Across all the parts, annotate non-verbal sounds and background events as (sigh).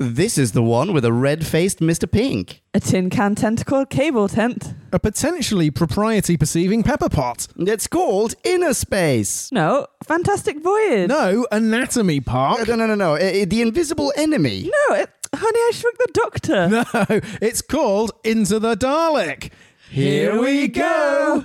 This is the one with a red faced Mr. Pink. A tin can tentacle cable tent. A potentially propriety perceiving pepper pot. It's called Inner Space. No, Fantastic Voyage. No, anatomy park. No, no, no, no. Uh, the Invisible Enemy. No, it, Honey, I Shrunk the Doctor. (laughs) No, it's called Into the Dalek. Here we go.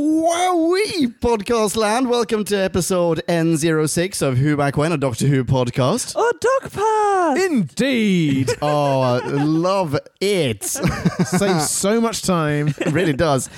Wowee, podcast land. Welcome to episode N06 of Who Back When, a Doctor Who podcast. Oh, Dog Pass. Indeed. (laughs) Oh, I love it. Saves so much time. It really does.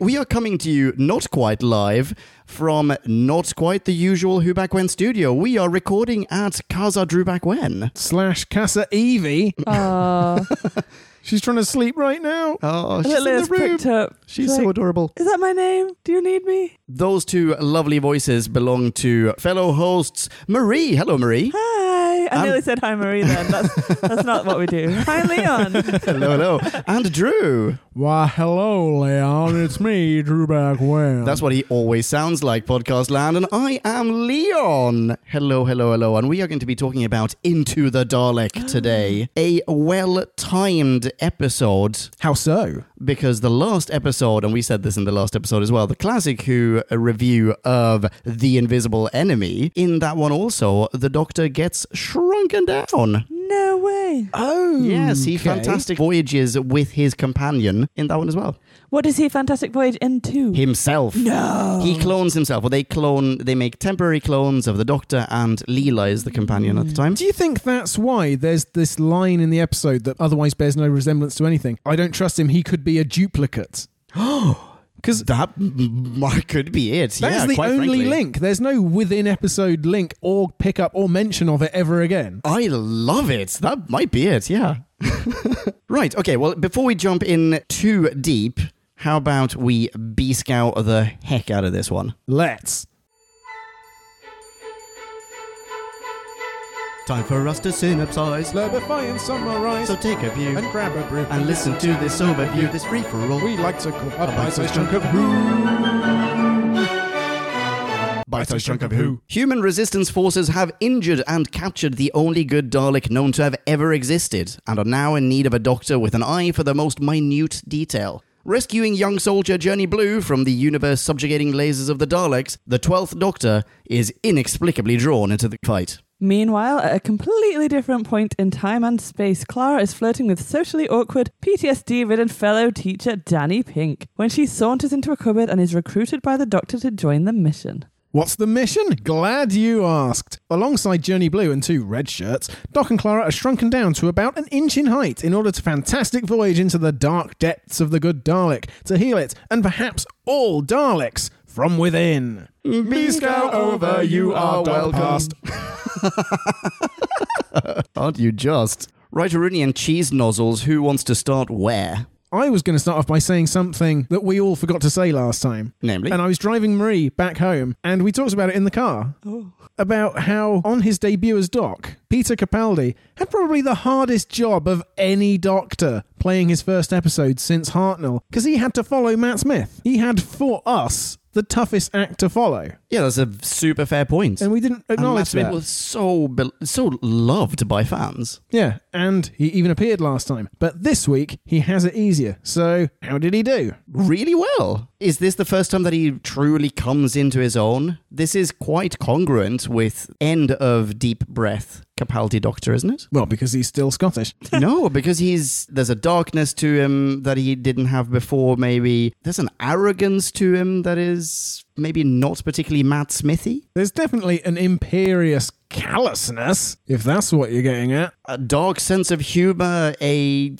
we are coming to you not quite live from not quite the usual Who Back When studio. We are recording at Casa Drew Back When. Slash Casa Evie. Oh, (laughs) She's trying to sleep right now. Oh, she's in the room. pricked up. She's Like, so adorable. Is that my name? Do you need me? Those two lovely voices belong to fellow hosts Marie. Hello, Marie. Hi. I I'm- nearly said hi, Marie. Then that's that's not what we do. Hi, Leon. (laughs) hello, hello. And Drew. Why, hello, Leon. It's me, Drew Back When. That's what he always sounds like, Podcast Land. And I am Leon. Hello, hello, hello. And we are going to be talking about Into the Dalek today. (gasps) A well timed episode How so? Because the last episode, and we said this in the last episode as well, the classic Who review of The Invisible Enemy, in that one also, the Doctor gets shrunken down. No way. Oh. Yes, he okay. fantastic voyages with his companion in that one as well. What does he Fantastic Voyage into? Himself. no. He clones himself. Well, they clone, they make temporary clones of the Doctor, and Leela is the companion at the time. Do you think that's why there's this line in the episode that otherwise bears no resemblance to anything? I don't trust him. He could be a duplicate. (gasps) (gasps) (gasps) Because That m- m- could be it. that's yeah, the quite only frankly. link. There's no within episode link or pickup or mention of it ever again. I love it. That might be it, yeah. (laughs) right, okay, well, before we jump in too deep, how about we B scout the heck out of this one? Let's. Time for us to synopsize. Slurpify and summarize So take a view and grab a brew. and listen to this overview, this free for all. We like to call a uh, bite-sized bite-sized chunk of who. Bite-sized chunk of who. Human resistance forces have injured and captured the only good Dalek known to have ever existed, and are now in need of a doctor with an eye for the most minute detail. Rescuing young soldier Journey Blue from the universe subjugating lasers of the Daleks, the 12th Doctor is inexplicably drawn into the fight. Meanwhile, at a completely different point in time and space, Clara is flirting with socially awkward, PTSD ridden fellow teacher Danny Pink when she saunters into a cupboard and is recruited by the doctor to join the mission. What's the mission? Glad you asked. Alongside Journey Blue and two red shirts, Doc and Clara are shrunken down to about an inch in height in order to fantastic voyage into the dark depths of the good Dalek to heal it and perhaps all Daleks from within. Be scout over, you are Dog welcome. (laughs) (laughs) Aren't you just? And cheese nozzles, who wants to start where? I was going to start off by saying something that we all forgot to say last time. Namely? And I was driving Marie back home, and we talked about it in the car. Oh. About how, on his debut as Doc, Peter Capaldi had probably the hardest job of any doctor playing his first episode since Hartnell, because he had to follow Matt Smith. He had, for us, the toughest act to follow. Yeah, that's a super fair point. And we didn't acknowledge Smith that. was so be- so loved by fans. Yeah, and he even appeared last time. But this week, he has it easier. So, how did he do? Really well. Is this the first time that he truly comes into his own? This is quite congruent with end of Deep Breath Capaldi Doctor, isn't it? Well, because he's still Scottish. (laughs) no, because he's there's a darkness to him that he didn't have before. Maybe there's an arrogance to him that is maybe not particularly Matt Smithy. There's definitely an imperious callousness, if that's what you're getting at. A dark sense of humor. A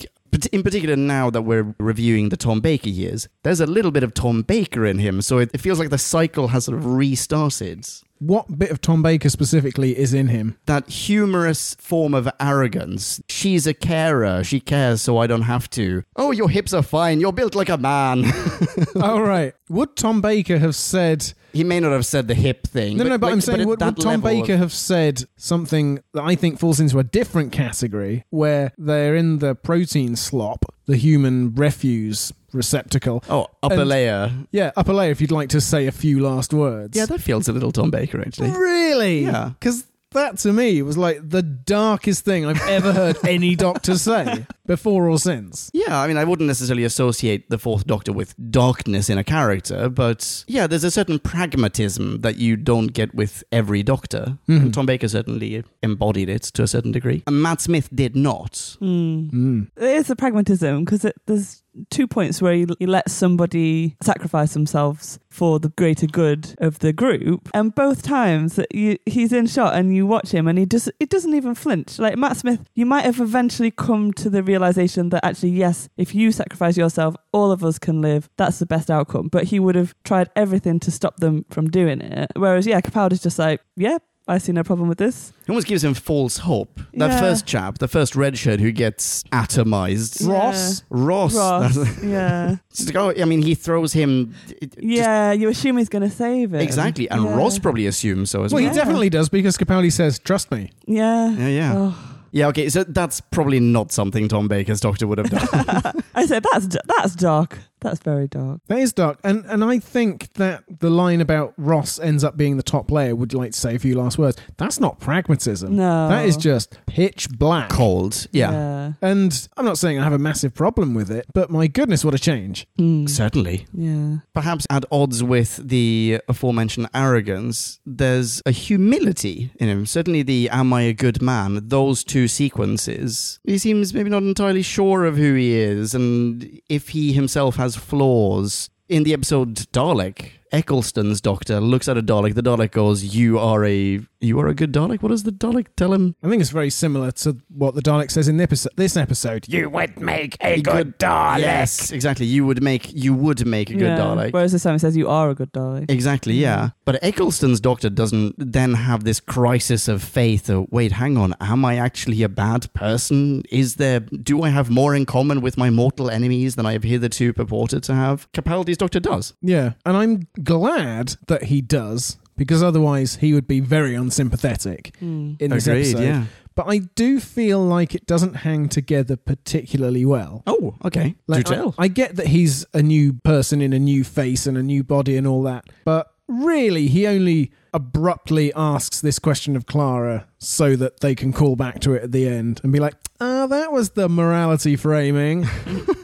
in particular now that we're reviewing the Tom Baker years, there's a little bit of Tom Baker in him, so it, it feels like the cycle has sort of restarted. What bit of Tom Baker specifically is in him? That humorous form of arrogance. She's a carer. She cares, so I don't have to. Oh, your hips are fine. You're built like a man. (laughs) All right. Would Tom Baker have said. He may not have said the hip thing. No, no, but like- I'm saying, at would, would Tom level of- Baker have said something that I think falls into a different category where they're in the protein slop, the human refuse receptacle? Oh, upper And- layer. Yeah, upper layer if you'd like to say a few last words. Yeah, that feels a little Tom Baker, actually. Really? Yeah. Because that to me was like the darkest thing I've ever heard any doctor say before or since. Yeah, I mean, I wouldn't necessarily associate the Fourth Doctor with darkness in a character, but yeah, there's a certain pragmatism that you don't get with every Doctor. And Tom Baker certainly embodied it to a certain degree. And Matt Smith did not. Mm. It is a pragmatism because there's two points where he, he lets somebody sacrifice themselves for the greater good of the group, and both times that you, he's in shot and you watch him and he just it doesn't even flinch. Like Matt Smith, you might have eventually come to the realization that actually yes, if you sacrifice yourself, all of us can live. That's the best outcome. But he would have tried everything to stop them from doing it. Whereas yeah, Capaldi's just like yeah. I see no problem with this. It almost gives him false hope. That Yeah. first chap, the first red shirt who gets atomized. Ross? Ross. Ross, (laughs) yeah. It's like, oh, I mean, he throws him. it- it just- Yeah, you assume he's going to save it. exactly. And Yeah. Ross probably assumes so as Well, well. he Yeah. definitely does because Capaldi says, "Trust me." Yeah. Yeah, yeah. Oh. Yeah, okay, so that's probably not something Tom Baker's Doctor would have done. (laughs) I said that's d- that's dark. That's very dark. That is dark, and and I think that the line about Ross ends up being the top layer. Would you like to say a few last words? That's not pragmatism. No. that is just pitch black. Cold. Yeah. Yeah. And I'm not saying I have a massive problem with it, but my goodness, what a change! Mm. Certainly. Yeah. Perhaps at odds with the aforementioned arrogance, there's a humility in him. Certainly the Am I a Good Man, those two sequences. He seems maybe not entirely sure of who he is and if he himself has flaws. In the episode Dalek, Eccleston's doctor looks at a Dalek. The Dalek goes, "You are a you are a good Dalek." What does the Dalek tell him? I think it's very similar to what the Dalek says in the episode, this episode. You would make a good Dalek. Yes, exactly. You would make you would make a good yeah. Dalek. Whereas this time it says you are a good Dalek. Exactly, yeah. But Eccleston's doctor doesn't then have this crisis of faith of, wait, hang on, am I actually a bad person? Is there, do I have more in common with my mortal enemies than I have hitherto purported to have? Capaldi's doctor does. Yeah, and I'm glad that he does because otherwise he would be very unsympathetic in this episode. But I do feel like it doesn't hang together particularly well. Oh, okay. Like, do I, tell. I get that he's a new person in a new face and a new body and all that, but really, he only abruptly asks this question of Clara so that they can call back to it at the end and be like, "Ah, that was the morality framing."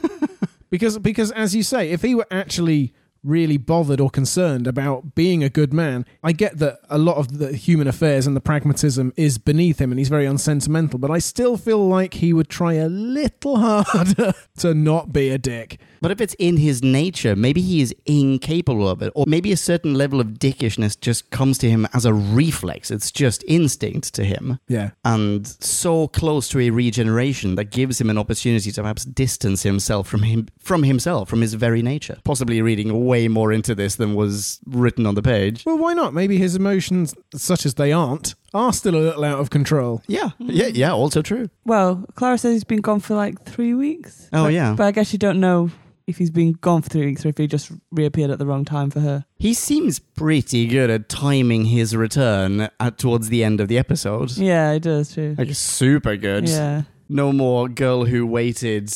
(laughs) because because as you say, if he were actually really bothered or concerned about being a good man. I get that a lot of the human affairs and the pragmatism is beneath him and he's very unsentimental, but I still feel like he would try a little (laughs) harder to not be a dick. But if it's in his nature, maybe he is incapable of it. Or maybe a certain level of dickishness just comes to him as a reflex. It's just instinct to him. Yeah. And so close to a regeneration that gives him an opportunity to perhaps distance himself from him from himself, from his very nature. Possibly reading way more into this than was written on the page. Well, why not? Maybe his emotions, such as they aren't, are still a little out of control. Yeah, yeah, yeah, also true. Well, Clara says he's been gone for like three weeks. Oh, But- yeah. But I guess you don't know if he's been gone for three weeks or if he just reappeared at the wrong time for her. He seems pretty good at timing his return at towards the end of the episode. Yeah, he does too. Like super good. Yeah. No more girl who waited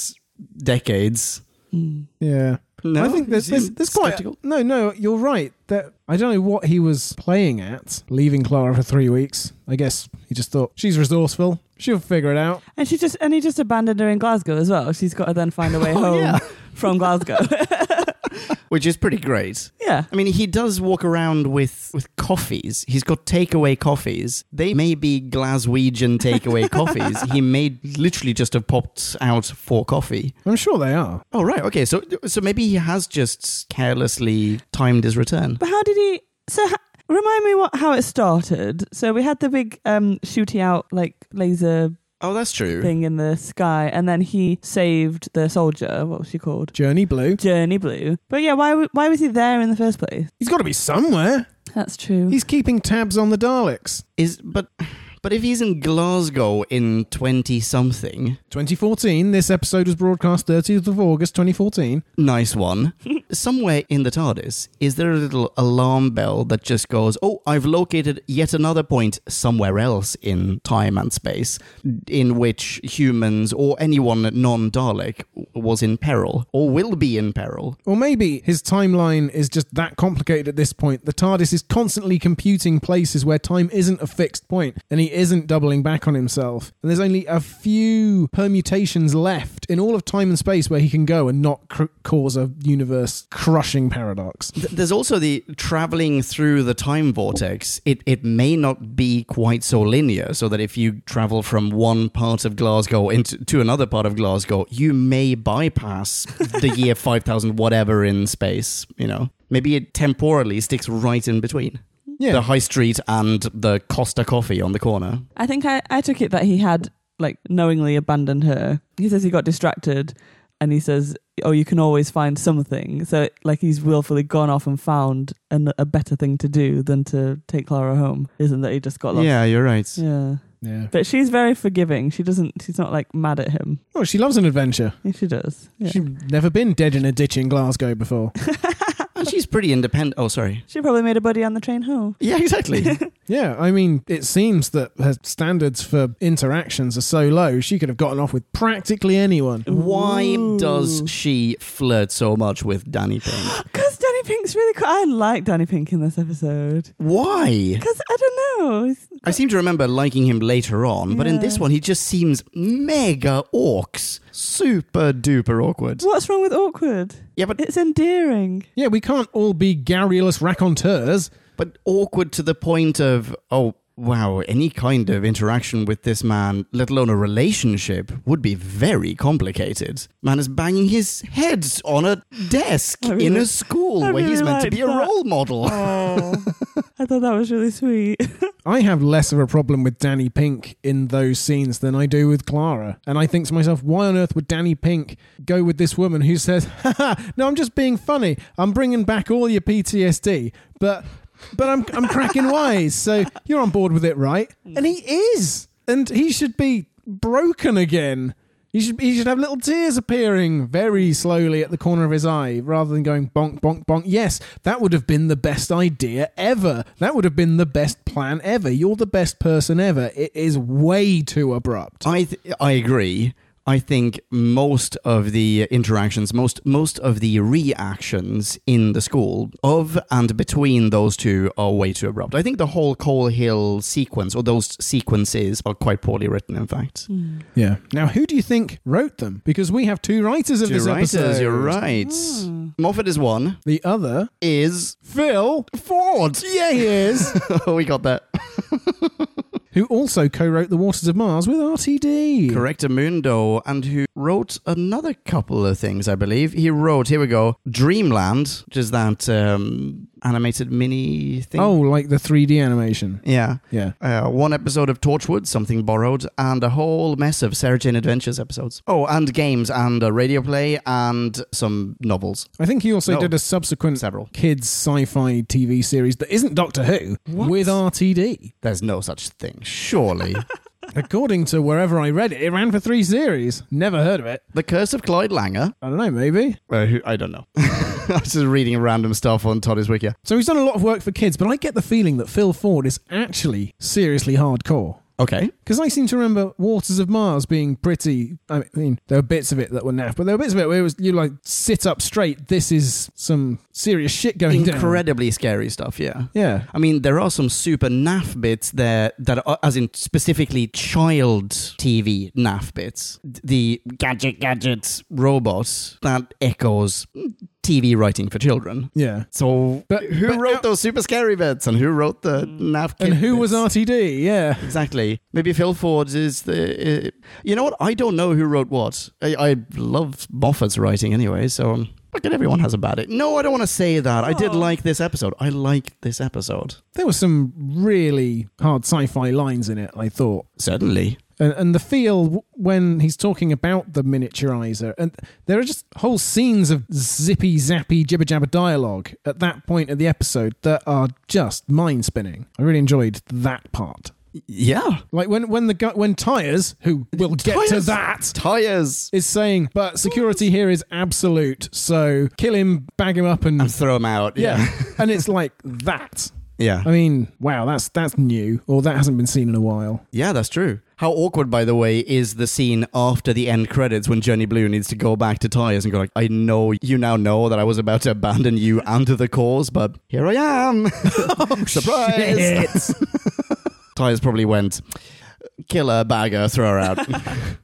decades. Mm. Yeah. No, I think there's, there's, there's quite. skeptical. No, no, you're right. That I don't know what he was playing at, leaving Clara for three weeks. I guess he just thought she's resourceful. She'll figure it out. And she just and he just abandoned her in Glasgow as well. She's got to then find a way (laughs) Oh, home yeah. From Glasgow. (laughs) Which is pretty great. yeah. I mean, he does walk around with, with coffees. He's got takeaway coffees. They may be Glaswegian takeaway (laughs) coffees. He may literally just have popped out for coffee. I'm sure they are. Oh, right. Okay. So, so maybe he has just carelessly timed his return. But how did he? So ha- remind me what how it started. So we had the big um shooty out like laser Oh, that's true. thing in the sky, and then he saved the soldier. What was she called? Journey Blue. Journey Blue. But yeah, why w- why was he there in the first place? He's got to be somewhere. That's true. He's keeping tabs on the Daleks. Is but but if he's in Glasgow in twenty something, 2014, this episode was broadcast 30th of August 2014. nice one. (laughs) Somewhere in the TARDIS, is there a little alarm bell that just goes, "Oh, I've located yet another point somewhere else in time and space, in which humans or anyone non-Dalek was in peril or will be in peril." Or maybe his timeline is just that complicated at this point. The TARDIS is constantly computing places where time isn't a fixed point, and he isn't doubling back on himself. And there's only a few permutations left in all of time and space where he can go and not cr- cause a universe crushing paradox. There's also the traveling through the time vortex. It it may not be quite so linear, so that if you travel from one part of Glasgow into to another part of Glasgow, you may bypass the year (laughs) five thousand whatever in space. You know, maybe it temporally sticks right in between Yeah. the high street and the Costa Coffee on the corner. I think I, I took it that he had like knowingly abandoned her. He says he got distracted and he says, Oh, you can always find something. So like he's willfully gone off and found an, a better thing to do than to take Clara home. Isn't that he just got lost? Yeah, you're right. Yeah. Yeah. But she's very forgiving. She doesn't she's not like mad at him. Oh, she loves an adventure. Yeah, she does. Yeah. She's never been dead in a ditch in Glasgow before. (laughs) And she's pretty independent. Oh, sorry. She probably made a buddy on the train home. Yeah, exactly. (laughs) Yeah, I mean, it seems that her standards for interactions are so low, she could have gotten off with practically anyone. Why Ooh. does she flirt so much with Danny Pink? (gasps) Because Danny Pink's really cool. I like Danny Pink in this episode. Why? Because I don't know. He's- I seem to remember liking him later on, but in this one, he just seems mega orcs. Super duper awkward. What's wrong with awkward? Yeah, but, It's endearing. Yeah, we can't all be garrulous raconteurs. but awkward to the point of, oh, wow, any kind of interaction with this man, let alone a relationship, would be very complicated. Man is banging his head on a desk really- in a school I where he's meant to liked be a role model. Oh, (laughs) I thought that was really sweet. (laughs) I have less of a problem with Danny Pink in those scenes than I do with Clara. And I think to myself, why on earth would Danny Pink go with this woman who says, (laughs) haha, no, I'm just being funny. I'm bringing back all your PTSD, but but I'm I'm cracking wise. So you're on board with it, right? And he is. And he should be broken again. He should, he should have little tears appearing very slowly at the corner of his eye rather than going bonk, bonk, bonk. Yes, that would have been the best idea ever. That would have been the best plan ever. You're the best person ever. It is way too abrupt. I th- I agree. I think most of the interactions, most most of the reactions in the school of and between those two are way too abrupt. I think the whole Coal Hill sequence or those sequences are quite poorly written. In fact, hmm. Yeah. Now, who do you think wrote them? Because we have two writers of two this writers, episode. you're right. Hmm. Moffat is one. The other, Is Phil Ford? Yeah, he is. (laughs) we got that. (laughs) who also co-wrote The Waters of Mars with RTD. Corrector Mundo, and who wrote another couple of things, I believe. He wrote, here we go, Dreamland, which is that um, animated mini thing. Oh, like the 3D animation. Yeah. Yeah. Uh, one episode of Torchwood, something borrowed, and a whole mess of Sarah Jane Adventures episodes. Oh, and games, and a radio play, and some novels. I think he also No. did a subsequent Several. kids sci-fi TV series that isn't Doctor Who What? with RTD. There's no such thing, surely. (laughs) According to wherever I read it, it ran for three series. Never heard of it. the Curse of Clyde Langer. I don't know, maybe. Uh, who, I don't know. (laughs) I was just reading random stuff on TARDIS Wiki. So he's done a lot of work for kids, but I get the feeling that Phil Ford is actually seriously hardcore. Okay. Mm. Because I seem to remember Waters of Mars being pretty. I mean, there were bits of it that were naff, but there were bits of it where it was you like sit up straight. This is some serious shit going down. Incredibly scary stuff, yeah. Yeah. I mean, there are some super naff bits there that are, as in specifically child TV naff bits. The gadget gadget robot that echoes mm, TV writing for children. Yeah. So, But- who but- wrote those super scary bits and who wrote the naff? And kid who was? RTD? Yeah. Exactly. Maybe Phil Ford is the. Uh, you know what? I don't know who wrote what. I, I love Moffat's writing anyway, so. Look at everyone has a bad it. No, I don't want to say that. I did Oh. like this episode. I liked this episode. There were some really hard sci fi lines in it, I thought. Certainly. And, and the feel when he's talking about the miniaturizer, and there are just whole scenes of zippy zappy jibber jabber dialogue at that point of the episode that are just mind spinning. I really enjoyed that part. Yeah. Like when when the gu- when tires, who will get to that, Tires. is saying, but security here is absolute. So kill him, bag him up, and And throw him out. yeah, Yeah. and it's like that. Yeah. I mean, wow, that's that's new, or that hasn't been seen in a while. Yeah, that's true. How awkward, by the way, is the scene after the end credits when Journey Blue needs to go back to Tyres and go like, "I know you now know that I was about to abandon you and the cause, but here I am. (laughs) (laughs) Oh, Surprise!" (laughs) Tyres probably went, killer bagger, throw her out."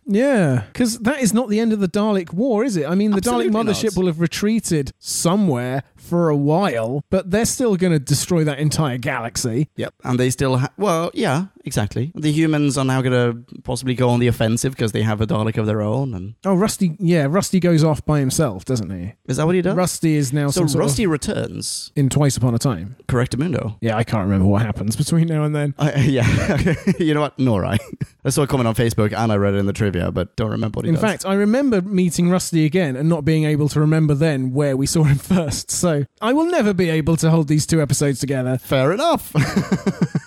Yeah, because that is not the end of the Dalek War, is it? I mean, the Absolutely Dalek mothership not. will have retreated somewhere for a while, but they're still going to destroy that entire galaxy. yep, and they still, ha- well, yeah, exactly. The humans are now going to possibly go on the offensive because they have a Dalek of their own, and Oh, Rusty, yeah, Rusty goes off by himself, doesn't he? is that what he does? Rusty is now so some sort Rusty of returns. in Twice Upon a Time. correct, Correctamundo. Yeah, I can't remember what happens between now and then. I, yeah, (laughs) you know what? Nor I. (laughs) I saw a comment on Facebook and I read it in the trivia, but don't remember what he does. In does. fact, I remember meeting Rusty again and not being able to remember then where we saw him (laughs) first. So I will never be able to hold these two episodes together. fair enough. (laughs)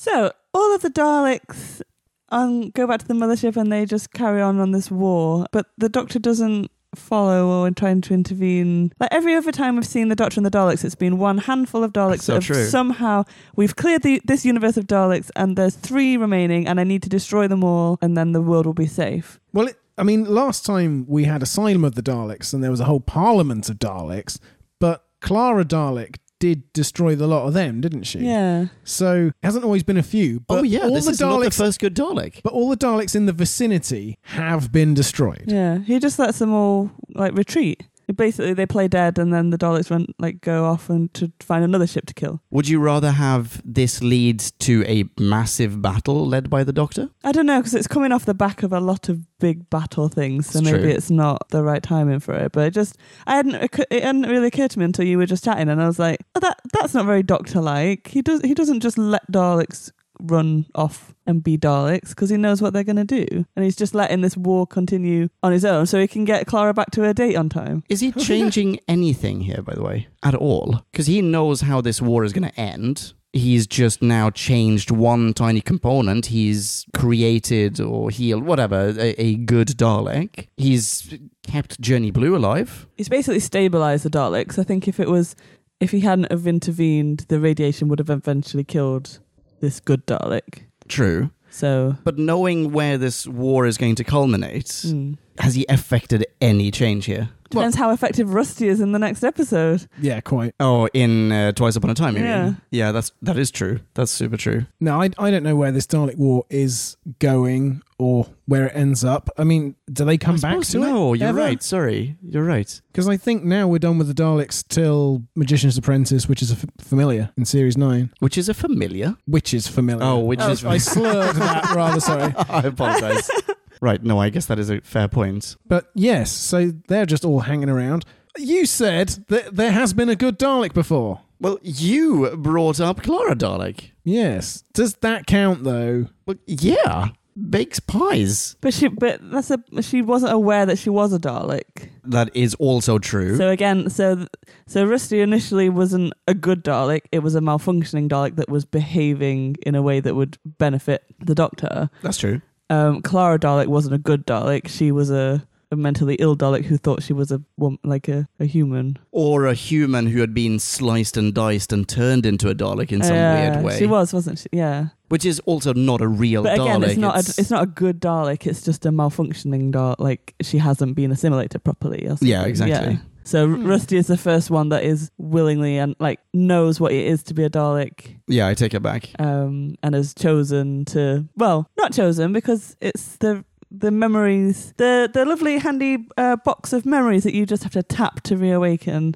So all of the Daleks um, go back to the mothership and they just carry on on this war, but the Doctor doesn't follow or trying to intervene. Like every other time we've seen the Doctor and the Daleks, it's been one handful of Daleks So that have true. somehow we've cleared the, this universe of Daleks and there's three remaining and I need to destroy them all and then the world will be safe. Well, it, I mean, last time we had Asylum of the Daleks and there was a whole parliament of Daleks, but Clara Dalek did destroy the lot of them, didn't she? Yeah. So it hasn't always been a few. But oh yeah, all this the is not the Daleks, first good Dalek. but all the Daleks in the vicinity have been destroyed. Yeah. He just lets them all like retreat. Basically, they play dead, and then the Daleks run like go off and to find another ship to kill. Would you rather have this lead to a massive battle led by the Doctor? I don't know because it's coming off the back of a lot of big battle things, so It's maybe true. it's not the right timing for it. But it just, I hadn't, it it hadn't really occurred to me until you were just chatting, and I was like, oh, that that's not very Doctor-like. He does, he doesn't just let Daleks run off and be Daleks because he knows what they're going to do, and he's just letting this war continue on his own so he can get Clara back to her date on time. Is he (laughs) changing anything here, by the way, at all? Because he knows how this war is going to end. He's just now changed one tiny component. He's created or healed, whatever, a, a good Dalek. He's kept Journey Blue alive. He's basically stabilized the Daleks. I think if it was, if he hadn't have intervened, the radiation would have eventually killed this good Dalek. True. So But knowing where this war is going to culminate, mm. Has he affected any change here? depends how effective Rusty is in the next episode. Yeah, quite. Oh, in uh, Twice Upon a Time, you Yeah. mean? Yeah, that's that is true. That's super true. No, I, I don't know where this Dalek War is going or where it ends up. I mean, do they come I back suppose to it? No, you're ever? right. Sorry, you're right. Because I think now we're done with the Daleks till Magician's Apprentice, which is a f- familiar in Series 9. Which is a familiar. Which is familiar. Oh, which is I slurred that rather, sorry. (laughs) I apologize. (laughs) right, no, I guess that is a fair point. But yes, so they're just all hanging around. You said that there has been a good Dalek before. Well, you brought up Clara Dalek. Yes. Does that count, though? Well, yeah, bakes pies. But she, but that's a she wasn't aware that she was a Dalek. That is also true. So again, so so Rusty initially wasn't a good Dalek. It was a malfunctioning Dalek that was behaving in a way that would benefit the Doctor. That's true. Um, Clara Dalek wasn't a good Dalek. She was a, a mentally ill Dalek who thought she was a like a, a human. Or a human who had been sliced and diced and turned into a Dalek in some Yeah, weird way. She was, wasn't she? Yeah. Which is also not a real But again, Dalek. it's not a, it's not a good Dalek. It's just a malfunctioning Dalek. Like she hasn't been assimilated properly. Or something. Yeah, exactly. Yeah. So Hmm. Rusty is the first one that is willingly and like knows what it is to be a Dalek, Yeah, I take it back. um, and has chosen to well, not chosen because it's the the memories, the the lovely handy uh, box of memories that you just have to tap to reawaken.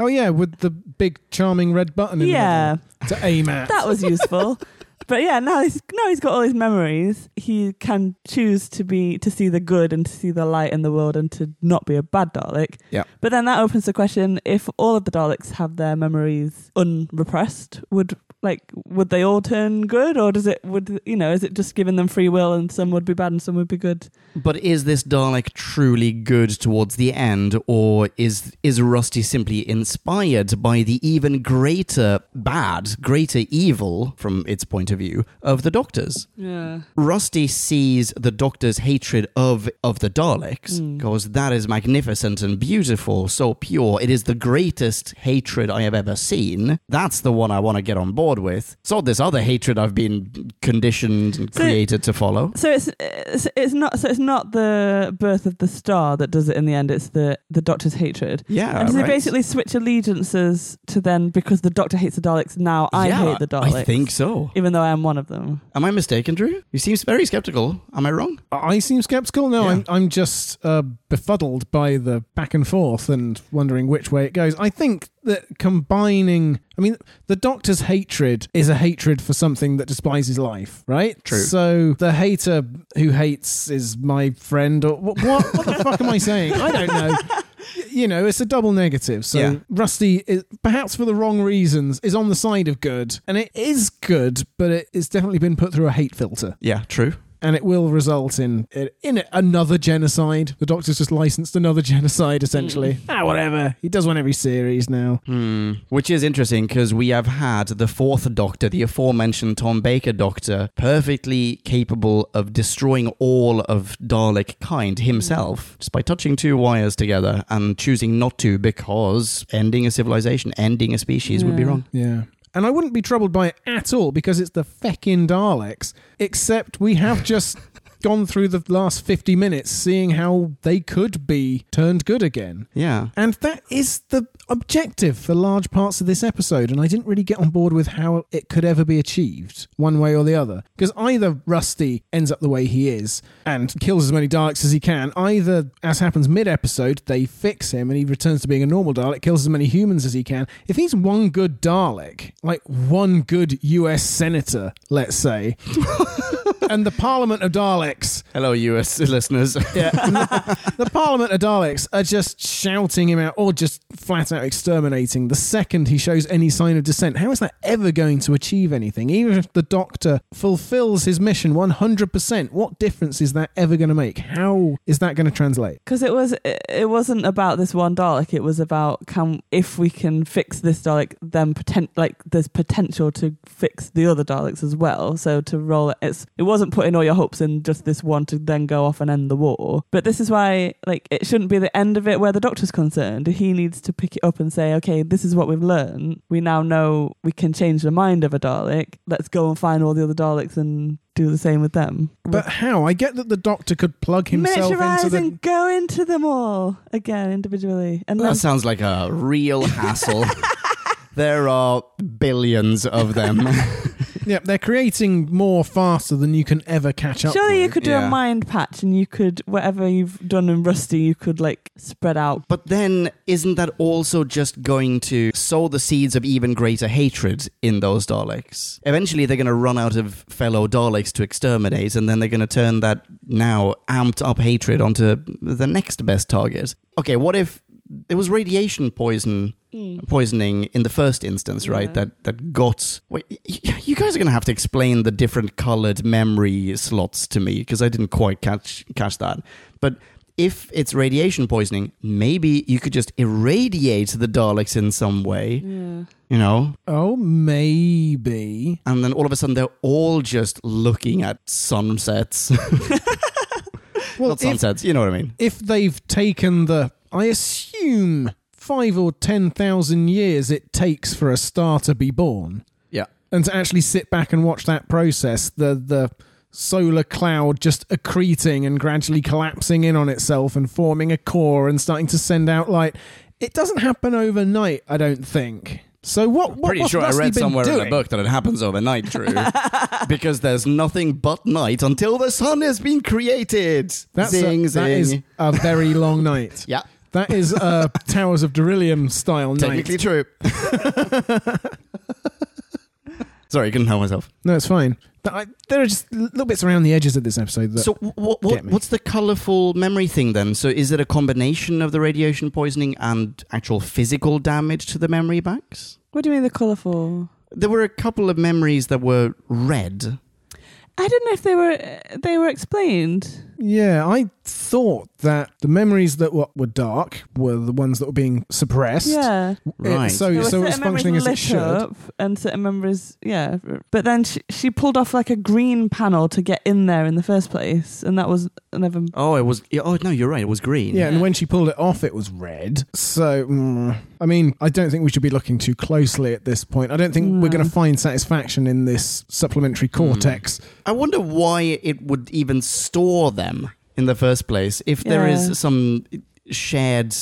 Oh, yeah, with the big charming red button in Yeah, the to aim at. that was useful. (laughs) But yeah, now he's now he's got all his memories. He can choose to be to see the good and to see the light in the world and to not be a bad Dalek. Yeah. But then that opens the question: if all of the Daleks have their memories unrepressed, would like would they all turn good, or does it would you know is it just giving them free will and some would be bad and some would be good? But is this Dalek truly good towards the end, or is is Rusty simply inspired by the even greater bad, greater evil, from its point of view, of the Doctors? Yeah. Rusty sees the Doctor's hatred of of the Daleks, Mm. goes, "That is magnificent and beautiful, so pure. It is the greatest hatred I have ever seen. That's the one I want to get on board with. So this other hatred I've been conditioned and So- created to follow." So it's, it's it's not so it's not the birth of the star that does it in the end. It's the the Doctor's hatred. Yeah, and does right. they basically switch allegiances to then because the Doctor hates the Daleks now I Yeah, hate the Daleks. I think so. even though I am one of them. Am I mistaken, Drew? You seem very skeptical. Am I wrong? I seem skeptical. No, Yeah. I'm I'm just uh, befuddled by the back and forth and wondering which way it goes. I think that combining, I mean, the Doctor's hatred is a hatred for something that despises life, right? True. So the hater who hates is my friend, or what? What, what the fuck am I saying? I don't know. (laughs) You know, it's a double negative. So Yeah. Rusty, is, perhaps for the wrong reasons, is on the side of good, and it is good, but it, it's definitely been put through a hate filter Yeah, true. And it will result in in another genocide. The Doctor's just licensed another (laughs) genocide, essentially. ah, whatever. He does one every series now. Hmm. Which is interesting because we have had the fourth Doctor, the aforementioned Tom Baker Doctor, perfectly capable of destroying all of Dalek kind himself just by touching two wires together and choosing not to because ending a civilization, ending a species would be wrong. Yeah. And I wouldn't be troubled by it at all because it's the feckin' Daleks. Except we have just gone through the last 50 minutes seeing how they could be turned good again. Yeah. And that is the objective for large parts of this episode. And I didn't really get on board with how it could ever be achieved, one way or the other. Because either Rusty ends up the way he is and kills as many Daleks as he can, either, as happens mid episode, they fix him and he returns to being a normal Dalek, kills as many humans as he can. If he's one good Dalek, like one good US senator, let's say, (laughs) and the Parliament of Daleks Hello, US (laughs) listeners. yeah. (laughs) the Parliament of Daleks are just shouting him out or just flat out exterminating the second he shows any sign of dissent. How is that ever going to achieve anything? Even if the Doctor fulfills his mission 100%, what difference is that ever going to make? How is that going to translate? Because it was it, it wasn't about this one Dalek. It was about can if we can fix this Dalek, then potent like there's potential to fix the other Daleks as well. So to roll it, it's it wasn't putting all your hopes in just this one to then go off and end the war. But this is why like it shouldn't be the end of it where the Doctor's concerned. He needs to pick it up and say, okay, this is what we've learned. We now know we can change the mind of a Dalek. Let's go and find all the other Daleks and do the same with them. But how? I get that the Doctor could plug himself into Miniaturize the. and go into them all again individually, and then That sounds like a real hassle. (laughs) there are billions of them. (laughs) Yeah, they're creating more faster than you can ever catch up surely you with. could do yeah. a mind patch, and you could whatever you've done in Rusty, you could like spread out. But then, isn't that also just going to sow the seeds of even greater hatred in those Daleks? Eventually, they're going to run out of fellow Daleks to exterminate, and then they're going to turn that now amped up hatred onto the next best target. Okay, what if it was radiation poison? Mm. Poisoning in the first instance, right? Yeah. That that got. Wait, you guys are gonna have to explain the different colored memory slots to me because I didn't quite catch catch that. But if it's radiation poisoning, maybe you could just irradiate the Daleks in some way, Yeah. you know? Oh, maybe. And then all of a sudden they're all just looking at sunsets. (laughs) Well, Not if, sunsets, you know what I mean? if they've taken the, I assume, five or ten thousand years it takes for a star to be born, Yeah. and to actually sit back and watch that process, the the solar cloud just accreting and gradually collapsing in on itself and forming a core and starting to send out light. It doesn't happen overnight, I don't think. So what? what Pretty what's sure I read somewhere in a book that it happens overnight, Drew. (laughs) because there's nothing but night until the sun has been created. That's zing, a, zing. that is a very long night. (laughs) yeah, That is uh, a (laughs) Towers of Beryllium style night. technically true. (laughs) Sorry, I couldn't help myself. No, it's fine. But I, there are just little bits around the edges of this episode that. So, what, get me. what's the colorful memory thing then? So, is it a combination of the radiation poisoning and actual physical damage to the memory banks? What do you mean the colourful? There were a couple of memories that were red. I don't know if they were they were explained. Yeah, I thought that the memories that were, were dark were the ones that were being suppressed. Yeah. It- Right. so There were so it's certain memories functioning as it lit should. up and certain memories, yeah. But then she, she pulled off like a green panel to get in there in the first place, and that was never. Oh, it was. Oh no, you're right. It was green. Yeah, and when she pulled it off, it was red. So, mm, I mean, I don't think we should be looking too closely at this point. I don't think we're going to find satisfaction in this supplementary cortex. I wonder why it would even store them in the first place. If there Yeah. is some shared,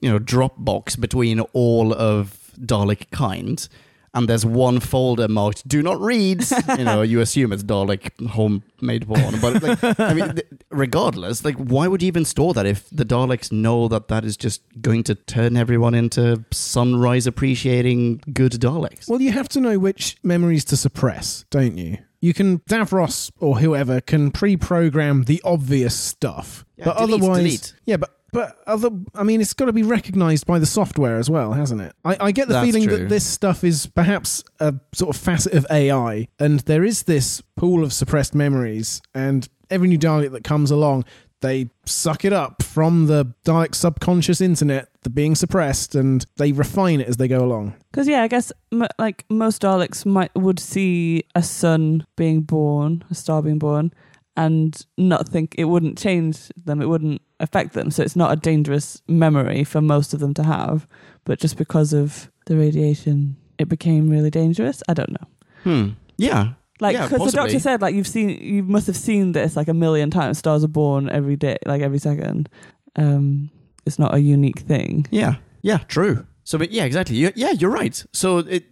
you know, Dropbox between all of Dalek kind, and there's one folder marked "Do not read." you know, you assume it's Dalek homemade porn, but like, I mean, th- regardless, like, why would you even store that if the Daleks know that that is just going to turn everyone into sunrise appreciating good Daleks? Well, you have to know which memories to suppress, don't you? You can Davros or whoever can pre-program the obvious stuff, Yeah, but delete, otherwise, delete. yeah, but but other, I mean, it's got to be recognised by the software as well, hasn't it? I, I get the That's feeling true. that this stuff is perhaps a sort of facet of AI, and there is this pool of suppressed memories, and every new Dalek that comes along, they suck it up from the Dalek subconscious internet, the being suppressed, and they refine it as they go along. Because yeah, I guess m- like most Daleks might would see a sun being born, a star being born, and not think it wouldn't change them, it wouldn't affect them. So it's not a dangerous memory for most of them to have, but just because of the radiation, it became really dangerous. I don't know. Hmm. Yeah. Like, Yeah, because the doctor said, like, you've seen, you must have seen this like a million times. Stars are born every day, like every second. Um, it's not a unique thing. Yeah, yeah, true. So, but yeah, exactly. You, yeah, you're right. So, it,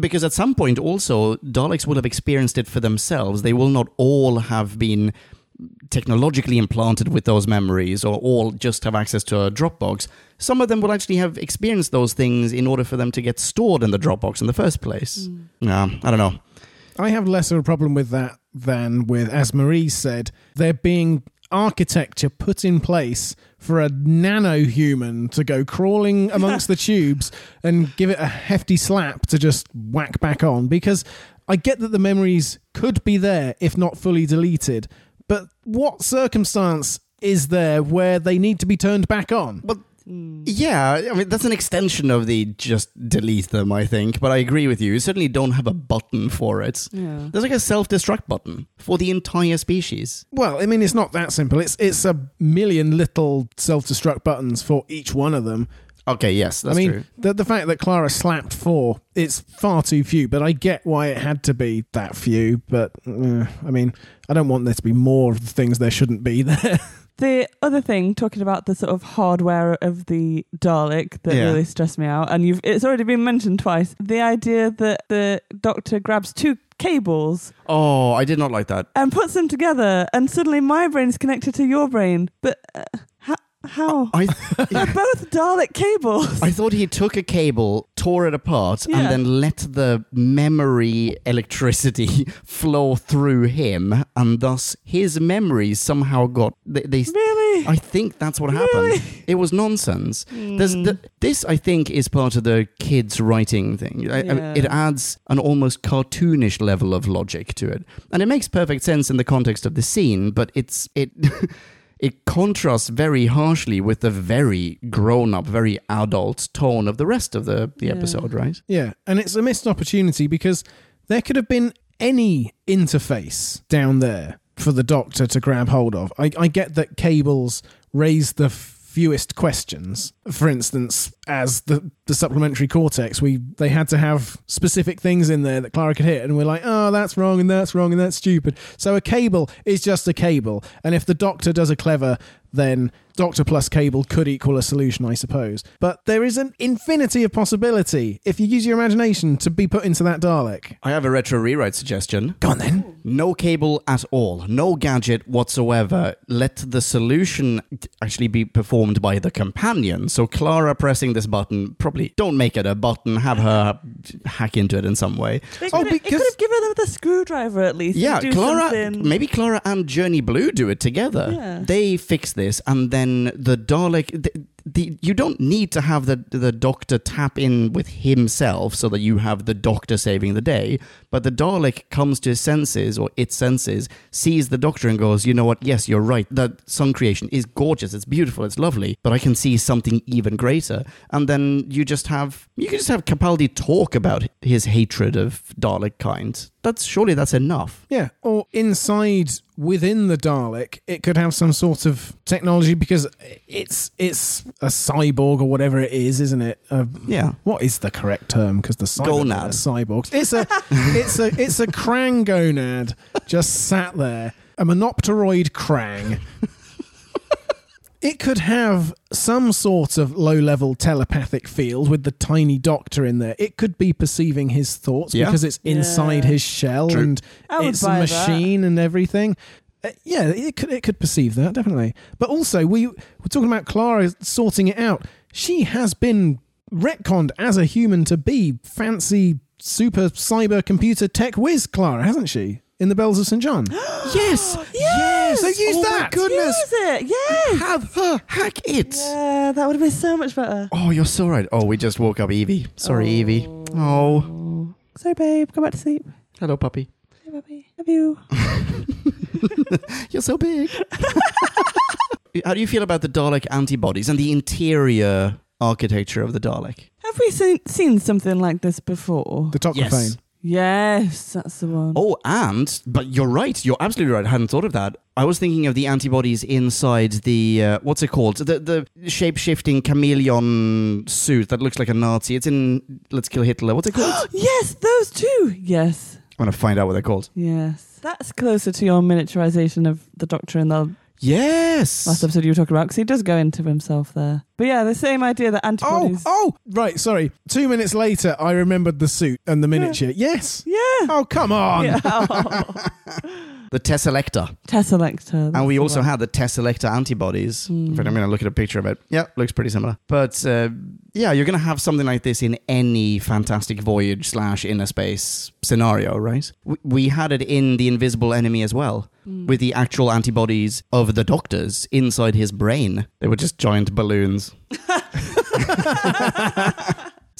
because at some point also Daleks will have experienced it for themselves. They will not all have been technologically implanted with those memories, or all just have access to a Dropbox. Some of them will actually have experienced those things in order for them to get stored in the Dropbox in the first place. Mm. Yeah, I don't know. I have less of a problem with that than with, as Marie said, there being architecture put in place for a nano human to go crawling (laughs) amongst the tubes and give it a hefty slap to just whack back on. Because I get that the memories could be there if not fully deleted, but what circumstance is there where they need to be turned back on? But yeah, I mean that's an extension of the just delete them, I think. But I agree with you. You certainly don't have a button for it. Yeah. There's like a self-destruct button for the entire species. Well, I mean, it's not that simple. It's it's a million little self-destruct buttons for each one of them. Okay, yes, that's I mean, true. the the fact that Clara slapped four, it's far too few. But I get why it had to be that few. But uh, I mean, I don't want there to be more of the things there shouldn't be (laughs) there. The other thing, talking about the sort of hardware of the Dalek that Yeah. really stressed me out, and you've it's already been mentioned twice. The idea that the Doctor grabs two cables Oh, I did not like that. and puts them together, and suddenly my brain is connected to your brain. But uh, how? How? I (laughs) They're both Dalek cables. I thought he took a cable, tore it apart, Yeah. and then let the memory electricity (laughs) flow through him, and thus his memories somehow got they. they really? I think that's what happened. Really? It was nonsense. There's Hmm. the, this, I think, is part of the kids' writing thing. I- I- Yeah. it adds an almost cartoonish level of logic to it, and it makes perfect sense in the context of the scene. But it's it. (laughs) It contrasts very harshly with the very grown-up, very adult tone of the rest of the, the Yeah. episode, right? yeah, and it's a missed opportunity because there could have been any interface down there for the Doctor to grab hold of. I, I get that cables raise the fewest questions. For instance, as the, the supplementary cortex, we they had to have specific things in there that Clara could hit, and we're like, oh, that's wrong, and that's wrong, and that's stupid. So a cable is just a cable, and if the Doctor does a clever then Doctor plus Cable could equal a solution, I suppose. But there is an infinity of possibility if you use your imagination to be put into that Dalek. I have a retro rewrite suggestion. Go on then. No cable at all, no gadget whatsoever. Let the solution actually be performed by the companion. So Clara pressing this button, probably don't make it a button, have her hack into it in some way. They Oh, could have, because- could have given them the screwdriver at least. Yeah, do Clara. something- Maybe Clara and Journey Blue do it together. Yeah. They fix this, and then the Dalek. The, the, you don't need to have the the Doctor tap in with himself so that you have the Doctor saving the day. But the Dalek comes to his senses or its senses, sees the Doctor, and goes, "You know what? Yes, you're right. That sun creation is gorgeous. It's beautiful. It's lovely. But I can see something even greater." And then you just have you can just have Capaldi talk about his hatred of Dalek kind. That's surely that's enough. Yeah, or inside within the Dalek, it could have some sort of technology because it's it's a cyborg or whatever it is, isn't it? Uh, Yeah. What is the correct term? Because the cyborgs Gonad. cyborgs. (laughs) It's a it's a it's a krang gonad just sat there, a monopteroid krang. It could have some sort of low level telepathic field with the tiny doctor in there. It could be perceiving his thoughts Yeah. because it's inside Yeah. his shell True. and it's a buy that. machine and everything. Uh, yeah, it could it could perceive that definitely. But also, we we're talking about Clara sorting it out. She has been retconned as a human to be fancy super cyber computer tech whiz Clara, hasn't she? In the Bells of St John. (gasps) Yes. Yes! So use Oh my that. goodness. Use it, yes! Have her hack it. Yeah, that would have been so much better. Oh, you're so right. Oh, we just woke up Evie. Sorry, oh. Evie. Oh. Sorry, babe. Go back to sleep. Hello, puppy. Hey, puppy. Love you. (laughs) You're so big. (laughs) How do you feel about the Dalek antibodies and the interior architecture of the Dalek? Have we seen, seen something like this before? The Toclafane. Yes, that's the one. Oh, and but you're right. You're absolutely right. I hadn't thought of that. I was thinking of the antibodies inside the uh, what's it called? The the shape shifting chameleon suit that looks like a Nazi. It's in Let's Kill Hitler. What's it called? (gasps) Yes, those two. Yes, I'm gonna find out what they're called. yes. That's closer to your miniaturization of the Doctor in the Yes. last episode you were talking about, because he does go into himself there. But yeah, the same idea that Oh, antibodies. oh, right. Sorry. Two minutes later, I remembered the suit and the miniature. Yes. Yeah. Oh, come on. Yeah. (laughs) the Teselecta. Teselecta. And we also the one. had the Teselecta antibodies. In fact, I'm going to look at a picture of it. Yeah, looks pretty similar. But uh, yeah, you're going to have something like this in any Fantastic Voyage slash Inner Space scenario, right? We, we had it in The Invisible Enemy as well, with the actual antibodies of the Doctors inside his brain. They were just giant balloons. (laughs) it's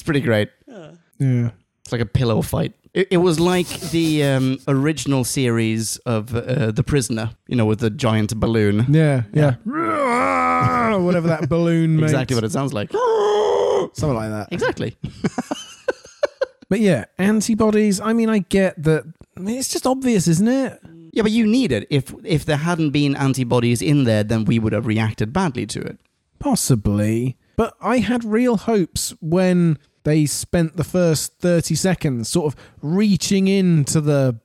pretty great. Yeah. It's like a pillow fight. It, it was like the um, original series of uh, The Prisoner, you know, with the giant balloon. Yeah. Yeah. (laughs) Whatever that balloon makes. Exactly what it sounds like. (gasps) Something like that. Exactly. (laughs) But yeah, antibodies. I mean, I get that. I mean, it's just obvious, isn't it? Yeah, but you need it. If if there hadn't been antibodies in there, then we would have reacted badly to it. Possibly. But I had real hopes when they spent the first 30 seconds sort of reaching into the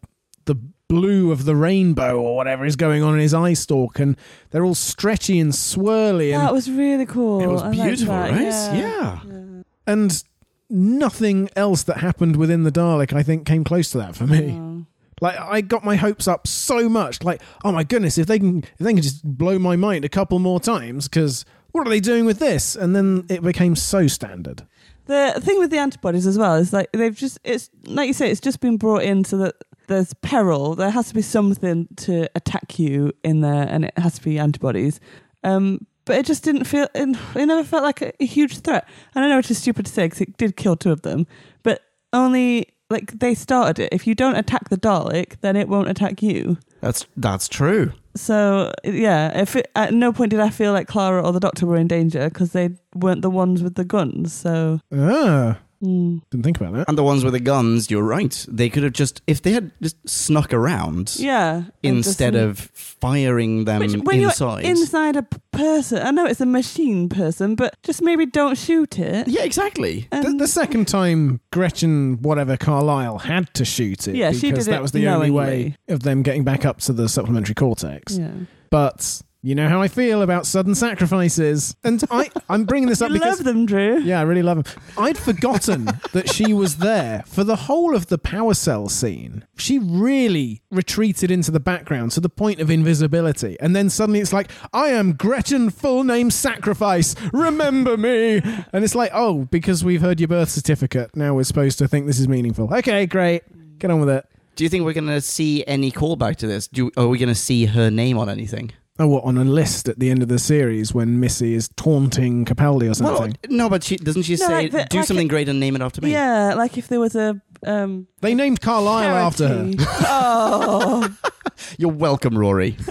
the blue of the rainbow or whatever is going on in his eye stalk and they're all stretchy and swirly and That was really cool. It was I beautiful, that, right? Yeah. Yeah. and nothing else that happened within the Dalek I think came close to that for me. Oh. Like I got my hopes up so much. Like, oh my goodness, if they can, if they can just blow my mind a couple more times, because what are they doing with this? And then it became so standard. The thing with the antibodies as well is like they've just it's like you say it's just been brought in so that there's peril. There has to be something to attack you in there, and it has to be antibodies. Um, but it just didn't feel. It, never felt like a, a huge threat. And I know it's just stupid to say because it did kill two of them, but only like they started it. If you don't attack the Dalek, then it won't attack you. That's that's true. So yeah, if it, at no point did I feel like Clara or the Doctor were in danger because they weren't the ones with the guns. So Ah, mm. didn't think about that. And the ones with the guns, you're right. They could have just if they had just snuck around yeah, and just- instead of firing them Which, when inside. you're inside a person, I know it's a machine person, but just maybe don't shoot it. yeah, exactly. The, And- the second time Gretchen, whatever Carlisle, had to shoot it Yeah, because she did that it was the only way of them getting back up to the supplementary cortex. yeah. But You know how I feel about sudden sacrifices. And I, I'm bringing this You (laughs) up because. You love them, Drew. Yeah, I really love them. I'd forgotten (laughs) that she was there for the whole of the power cell scene. She really retreated into the background to the point of invisibility. And then suddenly it's like, I am Gretchen full name sacrifice. Remember me. And it's like, oh, because we've heard your birth certificate. Now we're supposed to think this is meaningful. Okay, great. Get on with it. Do you think we're going to see any callback to this? Do, are we going to see her name on anything? Oh, what, on a list at the end of the series when Missy is taunting Capaldi or something? Well, no, but she doesn't she No, say like the- do like something a- great and name it after me? Yeah, like if there was a um they named Carlisle after her. oh, (laughs) You're welcome, Rory. (laughs)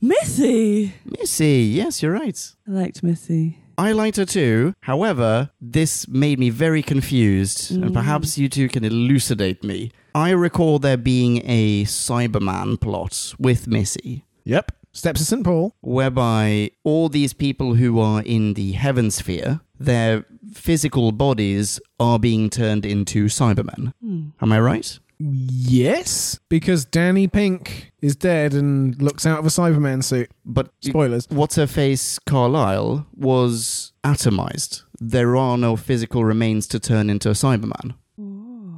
Missy. Missy, yes, you're right. I liked Missy. I liked her too. However, this made me very confused, and perhaps you two can elucidate me. I recall there being a Cyberman plot with Missy, Yep. Steps of St. Paul. whereby all these people who are in the heaven sphere, their physical bodies are being turned into Cybermen. Hmm. Am I right? Yes, because Danny Pink is dead and looks out of a Cyberman suit. But Spoilers. what's her face, Carlisle, was atomized. There are no physical remains to turn into a Cyberman.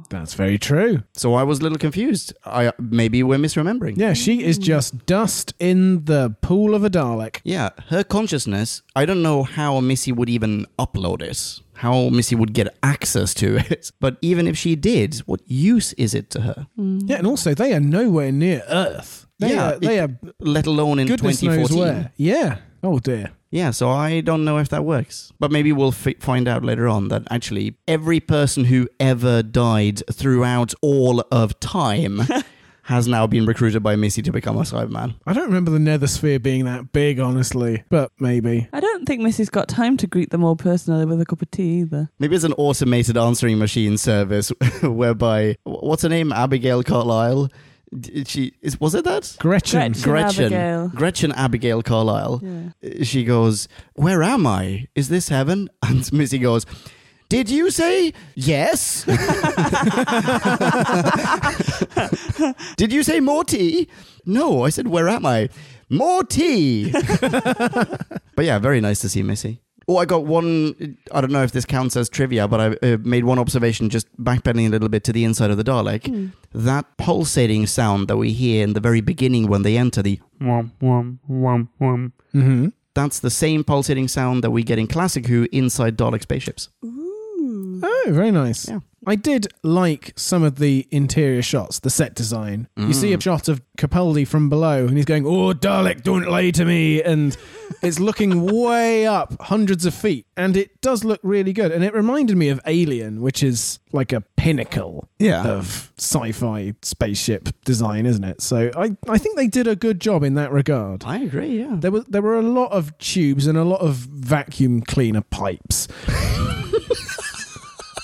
That's very true. So I was a little confused. I maybe we're misremembering. Yeah, she is hmm. just dust in the pool of a Dalek. Yeah, her consciousness. I don't know how Missy would even upload it. How Missy would get access to (laughs) it. But even if she did, what use is it to her? Hmm. Yeah, and also they are nowhere near Earth. They Yeah, are, they it- are Let alone in goodness knows 2014. where. Yeah. Oh dear. Yeah, so I don't know if that works. But maybe we'll fi- find out later on that actually every person who ever died throughout all of time (laughs) has now been recruited by Missy to become a Cyberman. I don't remember the Nether Sphere being that big, honestly, but maybe. I don't think Missy's got time to greet them all personally with a cup of tea either. Maybe it's an automated answering machine service (laughs) whereby what's her name? Abigail Carlisle. D- She is was it that? Gretchen. Gretchen. Gretchen. Abigail. Gretchen Abigail Carlisle. Yeah. She goes, "Where am I? Is this heaven?" (laughs) And Missy goes, "Did you say yes? (laughs) Did you say more tea? No, I said, where am I? More tea." (laughs) but yeah, very nice to see Missy. Oh, I got one. I don't know if this counts as trivia, but I uh, made one observation just backpedaling a little bit to the inside of the Dalek. That pulsating sound that we hear in the very beginning when they enter the wham, wham, wham, wham. hmm That's the same pulsating sound that we get in Classic Who inside Dalek spaceships. Oh, very nice. Yeah. I did like some of the interior shots, the set design. You see a mm. shot of Capaldi from below, and he's going, "Oh, Dalek, don't lie to me," and (laughs) it's looking way up, hundreds of feet, and it does look really good. And it reminded me of Alien, which is like a pinnacle Yeah. of sci-fi spaceship design, isn't it? So I, I think they did a good job in that regard. I agree, yeah. There was there were a lot of tubes and a lot of vacuum cleaner pipes. (laughs)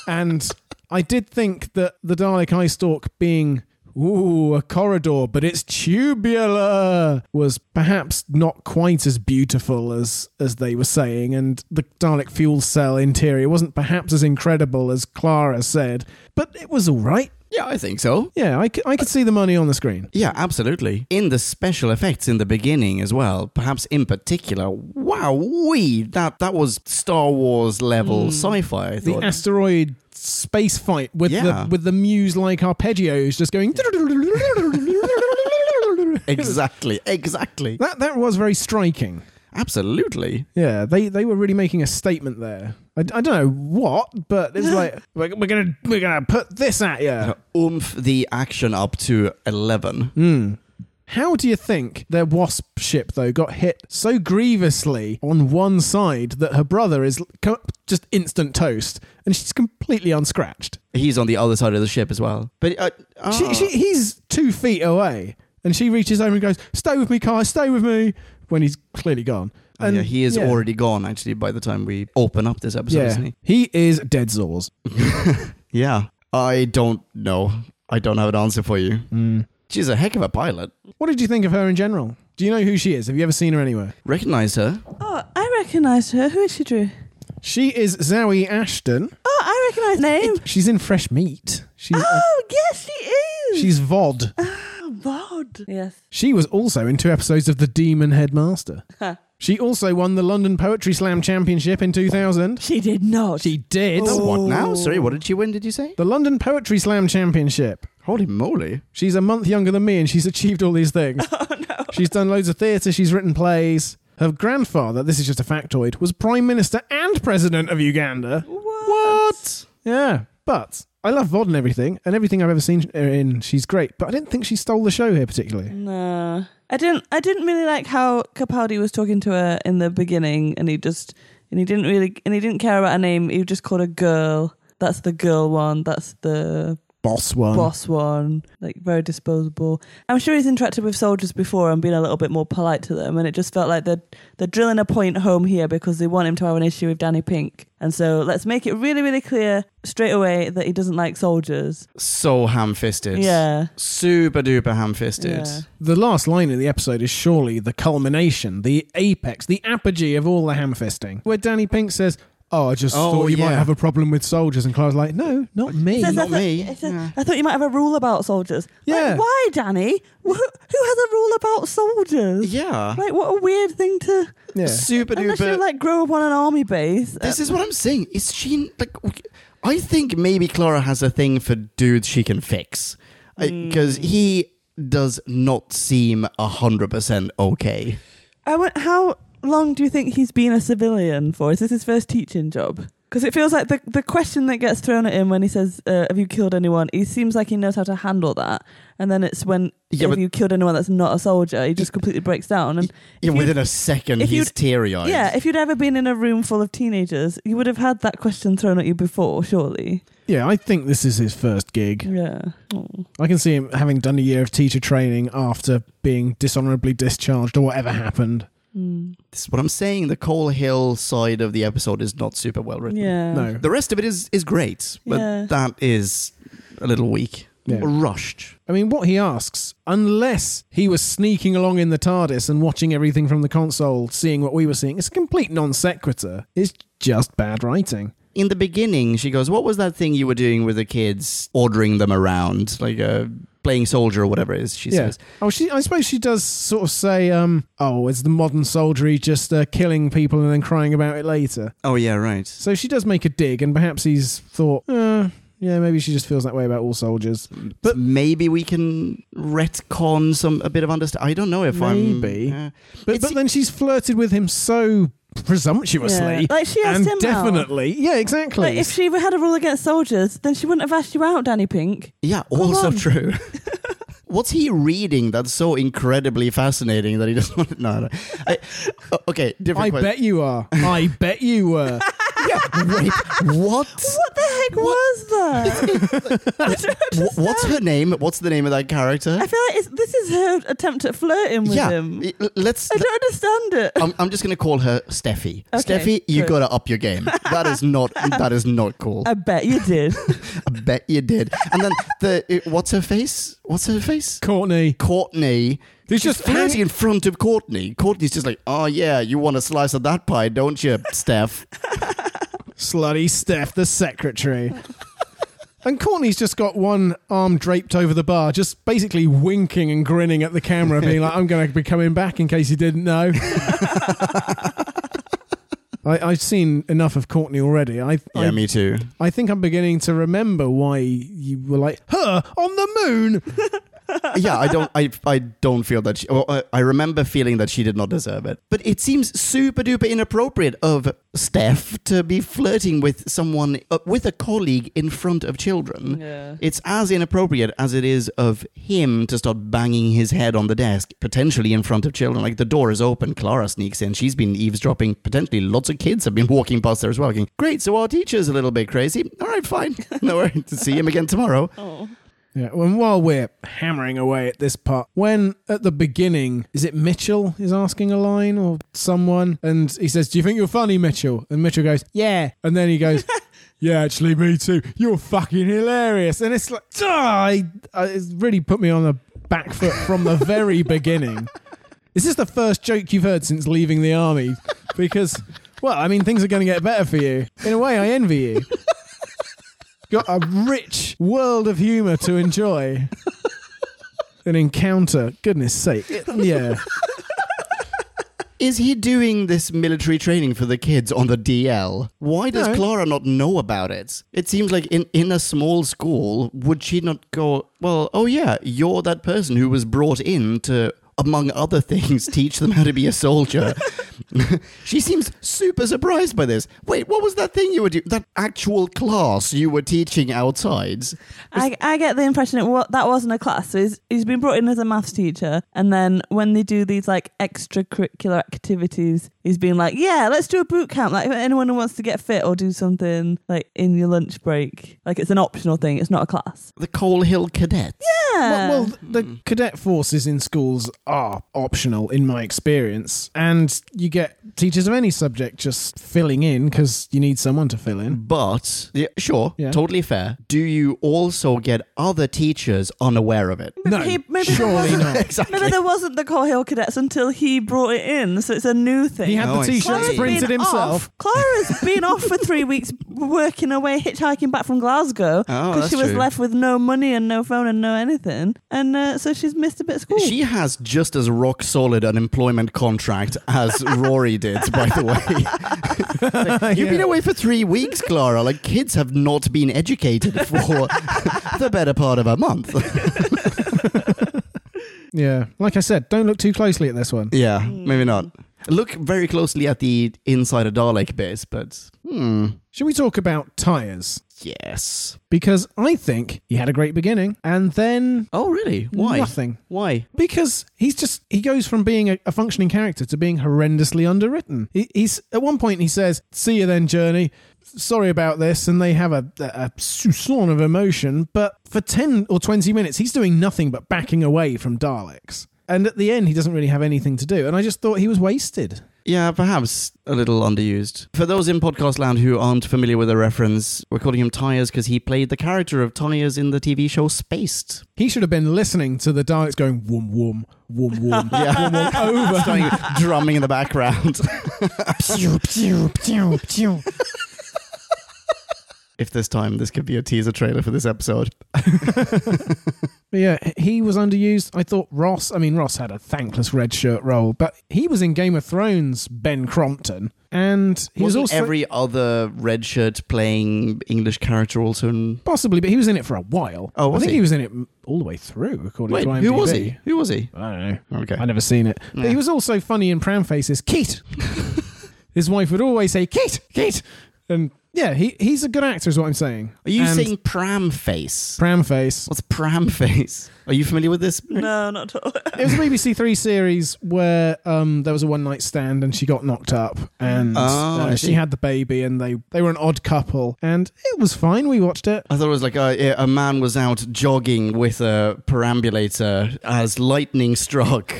and I did think that the Dalek eye stalk being ooh a corridor, but it's tubular was perhaps not quite as beautiful as as they were saying, and the Dalek fuel cell interior wasn't perhaps as incredible as Clara said, but it was all right. Yeah, I think so. Yeah, I, c- I could see the money on the screen. Yeah, absolutely. In the special effects in the beginning as well, perhaps in particular, wow, we that that was Star Wars level hmm. sci-fi. I the thought. asteroid space fight with Yeah. the with the muse like arpeggios just going (laughs) exactly, exactly, that that was very striking absolutely. yeah they they were really making a statement there i, I don't know what but it's like (laughs) we're, we're gonna we're gonna put this at you Oomph the action up to eleven. Hmm. how do you think their wasp ship though got hit so grievously on one side that her brother is just instant toast and she's completely unscratched He's on the other side of the ship as well. But uh, She, ah. she, he's two feet away, and she reaches over and goes, "Stay with me, Kai. Stay with me." When he's clearly gone, and yeah, he is yeah. already gone actually by the time we open up this episode, Yeah, isn't he? he is dead Zors. (laughs) Yeah. I don't know. I don't have an answer for you. Mm. She's a heck of a pilot. What did you think of her in general? Do you know who she is? Have you ever seen her anywhere? Recognize her? Oh, I recognize her. Who is she, Drew? She is Zawe Ashton. Oh, I recognise name. She's in Fresh Meat. She's Oh, yes, she is. she's Vod. (laughs) Vod. Yes. She was also in two episodes of The Demon Headmaster. she also won the London Poetry Slam Championship in 2000. She did not. She did. Oh. What now? Sorry, what did she win? Did you say? The London Poetry Slam Championship. Holy moly! She's a month younger than me and she's achieved all these things. (laughs) Oh, no. She's done loads of theatre, she's written plays. Her grandfather, this is just a factoid, was Prime Minister and President of Uganda. What? What? Yeah, but I love Vod and everything, and everything I've ever seen her uh, in, she's great. But I didn't think she stole the show here particularly. No. I didn't I didn't really like how Capaldi was talking to her in the beginning and he just and he didn't really and he didn't care about her name, he just called her girl. That's the girl one, that's the Boss one. boss one, like very disposable. I'm sure he's interacted with soldiers before and been a little bit more polite to them, and it just felt like they're they're drilling a point home here because they want him to have an issue with Danny Pink, and so let's make it really really clear straight away that he doesn't like soldiers. So ham-fisted. Yeah, Super duper ham-fisted. Yeah. The last line in the episode is surely the culmination, the apex, the apogee of all the ham fisting, where Danny Pink says, Oh, I just Oh, thought you might yeah. have a problem with soldiers. And Clara's like, No, not me. Says, Not I thought- me. it says, Yeah. I thought you might have a rule about soldiers. Like, Yeah. why, Danny? Who, who has a rule about soldiers? Yeah. Like, what a weird thing to. Yeah. Super Unless you like grow up on an army base. Uh, this is what I'm saying. Is she like? okay, I think maybe Clara has a thing for dudes she can fix, because hmm. he does not seem a hundred percent okay. I went, how long do you think he's been a civilian for? Is this his first teaching job? Because it feels like the, the question that gets thrown at him when he says, uh, Have you killed anyone? He seems like he knows how to handle that. And then it's when, Yeah, Have but- you killed anyone that's not a soldier? He just completely breaks down. And Yeah, if within a second, if he's you'd- teary-eyed. yeah, if you'd ever been in a room full of teenagers, you would have had that question thrown at you before, surely. Yeah, I think this is his first gig. Yeah. Oh. I can see him having done a year of teacher training after being dishonorably discharged or whatever happened. Mm. this is what I'm saying. The Coal Hill side of the episode is not super well written. Yeah. No. The rest of it is is great, but Yeah. that is a little weak, Yeah. rushed. I mean, what he asks, unless he was sneaking along in the TARDIS and watching everything from the console, seeing what we were seeing, it's a complete non sequitur. It's just bad writing. in the beginning, she goes, "What was that thing you were doing with the kids, ordering them around, like uh, playing soldier or whatever it is?" She yeah. says, Oh, she. I suppose she does sort of say, um, "Oh, it's the modern soldiery just uh, killing people and then crying about it later." "Oh yeah, right." So she does make a dig, and perhaps he's thought, uh, "Yeah, maybe she just feels that way about all soldiers." But maybe we can retcon some a bit of understanding. I don't know if Maybe. I'm. Uh, But, It's- but then she's flirted with him so presumptuously, Yeah. Like she asked and him out. definitely, yeah, exactly. Like if she had a rule against soldiers, then she wouldn't have asked you out, Danny Pink. yeah, also on. true. (laughs) What's he reading that's so incredibly fascinating that he doesn't (laughs) want to? No, no. I, o- okay, different I question. bet you are. I bet you were. (laughs) Yeah, wait, what? What the heck was that? (laughs) I don't Wh- What's her name? What's the name of that character? I feel like it's, this is her attempt at flirting with yeah, him. i- let's. I don't understand it. I'm, I'm just gonna call her Steffi. Okay, Steffi, you good. gotta up your game. That is not. (laughs) that is not cool. I bet you did. (laughs) I bet you did. And then the it- what's her face? What's her face? Courtney. Courtney. He's just flirting in front of Courtney. Courtney's just like, oh yeah, you want a slice of that pie, don't you, Steph? (laughs) Slutty Steph, the secretary. And Courtney's just got one arm draped over the bar, just basically winking and grinning at the camera, being like, I'm going to be coming back in case you didn't know. (laughs) I, I've seen enough of Courtney already. I, Yeah, I, me too. I think I'm beginning to remember why you were like, her on the moon. (laughs) yeah, I don't. I I don't feel that. She, well, I, I remember feeling that she did not deserve it. But it seems super duper inappropriate of Steph to be flirting with someone uh, with a colleague in front of children. yeah. It's as inappropriate as it is of him to start banging his head on the desk, potentially in front of children. Like the door is open, Clara sneaks in. She's been eavesdropping. Potentially, lots of kids have been walking past there as well. Going, great. So our teacher's a little bit crazy. All right, fine. (laughs) no worry to see him again tomorrow. Oh. Yeah, and while we're hammering away at this part, when at the beginning, is it Mitchell is asking a line or someone? And he says, Do you think you're funny, Mitchell? And Mitchell goes, Yeah. And then he goes, (laughs) Yeah, actually, me too. You're fucking hilarious. And it's like, ah, it's really put me on the back foot from the very (laughs) beginning. Is this the first joke you've heard since leaving the army? Because, well, I mean, things are going to get better for you. In a way, I envy you got a rich world of humour to enjoy. (laughs) An encounter. Goodness sake. Yeah. Is he doing this military training for the kids on the DL? Why does No. Clara not know about it? It seems like in, in a small school, would she not go, well, oh yeah, you're that person who was brought in to, among other things, (laughs) teach them how to be a soldier. (laughs) she seems super surprised by this. Wait, what was that thing you were doing? That actual class you were teaching outside? I, I get the impression it wa- that wasn't a class. So he's, he's been brought in as a maths teacher, and then when they do these like extracurricular activities, he's been like, "Yeah, let's do a boot camp. Like, if anyone who wants to get fit or do something like in your lunch break, like it's an optional thing. It's not a class." The Coal Hill Cadets. Yeah. Well, well, the cadet forces in schools are optional in my experience, and you get teachers of any subject just filling in because you need someone to fill in. But, yeah, sure, Yeah. totally fair. Do you also get other teachers unaware of it? No, He- maybe surely wasn't- not. (laughs) exactly. Maybe there wasn't the Coal Hill Cadets until he brought it in, so it's a new thing. He had Oh, the I t-shirts see. Clara's printed been himself. Off. Clara's been off for three weeks working away, hitchhiking back from Glasgow Oh, she was true. left with no money and no phone and no anything, and uh, so she's missed a bit of school. She has just as rock solid an employment contract as (laughs) Rory did, by the way. Like, (laughs) You've been away for three weeks, Clara. Like, kids have not been educated for (laughs) the better part of a month. (laughs) Yeah, like I said, don't look too closely at this one. yeah, maybe not. Look very closely at the inside of Dalek base, but hmm, Should we talk about tires? Yes. Because I think he had a great beginning, and then Oh, really? Why? nothing. Why? Because he's just he goes from being a, a functioning character to being horrendously underwritten. He, he's at one point he says, "See you then, Journey." Sorry about this, and they have a, a, a soupçon of emotion. But for ten or twenty minutes, he's doing nothing but backing away from Daleks. And at the end, he doesn't really have anything to do. And I just thought he was wasted. Yeah, perhaps a little underused. For those in podcast land who aren't familiar with the reference, we're calling him Tyres because he played the character of Tyres in the TV show Spaced. He should have been listening to the Daleks going wum wum wum wum Yeah. wum wum (laughs) over. Starting drumming in the background. (laughs) pew pew pew pew. If this time this could be a teaser trailer for this episode. (laughs) But yeah, he was underused. I thought Ross, I mean, Ross had a thankless red shirt role, but he was in Game of Thrones, Ben Crompton. And he was Wasn't also. every other red shirt playing English character also in. Possibly, but he was in it for a while. Oh, was I think he? he? was in it all the way through, according Wait, to IMDb. who was he? Who was he? I don't know. Okay. I never seen it. But he was also funny in Pram Faces. Keith! (laughs) His wife would always say, Keith! Keith! And yeah, he, he's a good actor, is what I'm saying. Are you And saying pram face? Pram Face? What's pram face? Are you familiar with this? no, not at all. It was a BBC Three series where um, there was a one night stand and she got knocked up and Oh, I uh, see. she had the baby and they, they were an odd couple and it was fine. We watched it. I thought it was like a, a man was out jogging with a perambulator as lightning struck, (laughs)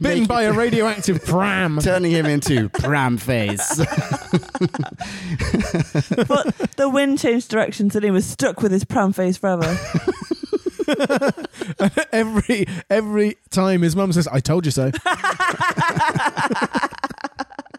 Bitten by a radioactive pram. turning him into pram face. (laughs) but the wind changed directions and he was stuck with his pram face forever. (laughs) every every time his mum says, "I told you so." (laughs)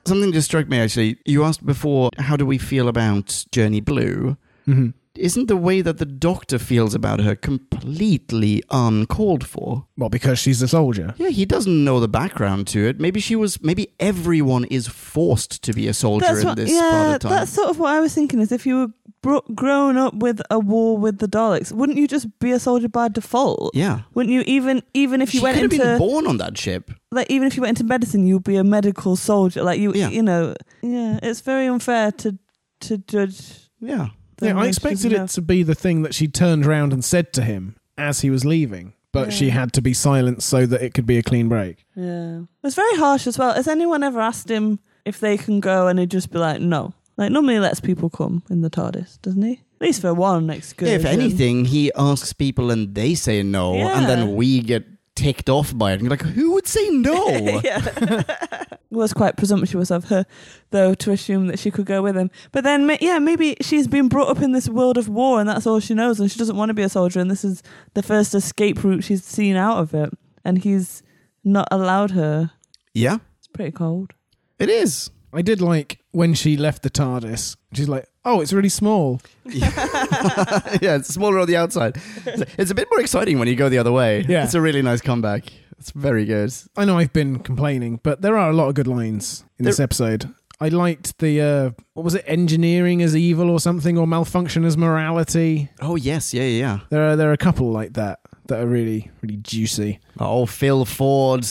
Something just struck me actually. You asked before, how do we feel about Journey Blue? hmm Isn't the way that the doctor feels about her completely uncalled for? Well, because she's a soldier. Yeah, he doesn't know the background to it. Maybe she was. Maybe everyone is forced to be a soldier that's in what, this yeah, part of time. that's sort of what I was thinking. Is if you were bro- grown up with a war with the Daleks, wouldn't you just be a soldier by default? yeah. Wouldn't you even even if you she went could have into been born on that ship. like even if you went into medicine, you'd be a medical soldier. Like you, Yeah. you know, yeah. It's very unfair to to judge. Yeah. Yeah, I expected doesn't it to be the thing that she turned around and said to him as he was leaving, but she had to be silent so that it could be a clean break. know. Yeah, it's very harsh as well. Has anyone ever asked him if they can go, and he'd just be like, no. Like normally, he lets people come in the TARDIS, doesn't he? At least for one excursion. If anything, he asks people and they say no, and then we get ticked off by it. And you're like, who would say no? (laughs) yeah. it (laughs) was quite presumptuous of her, though, to assume that she could go with him. But then, yeah, maybe she's been brought up in this world of war and that's all she knows, and she doesn't want to be a soldier, and this is the first escape route she's seen out of it. And he's not allowed her. yeah, It's pretty cold. it is. I did like when she left the TARDIS. She's like, "Oh, it's really small." (laughs) yeah, it's smaller on the outside. It's a bit more exciting when you go the other way. Yeah. It's a really nice comeback. It's very good. I know I've been complaining, but there are a lot of good lines in this episode. I liked the uh, what was it, engineering as evil or something, or malfunction as morality. Oh, yes. Yeah, yeah, yeah. There are there are a couple like that that are really really juicy. Oh, Phil Ford.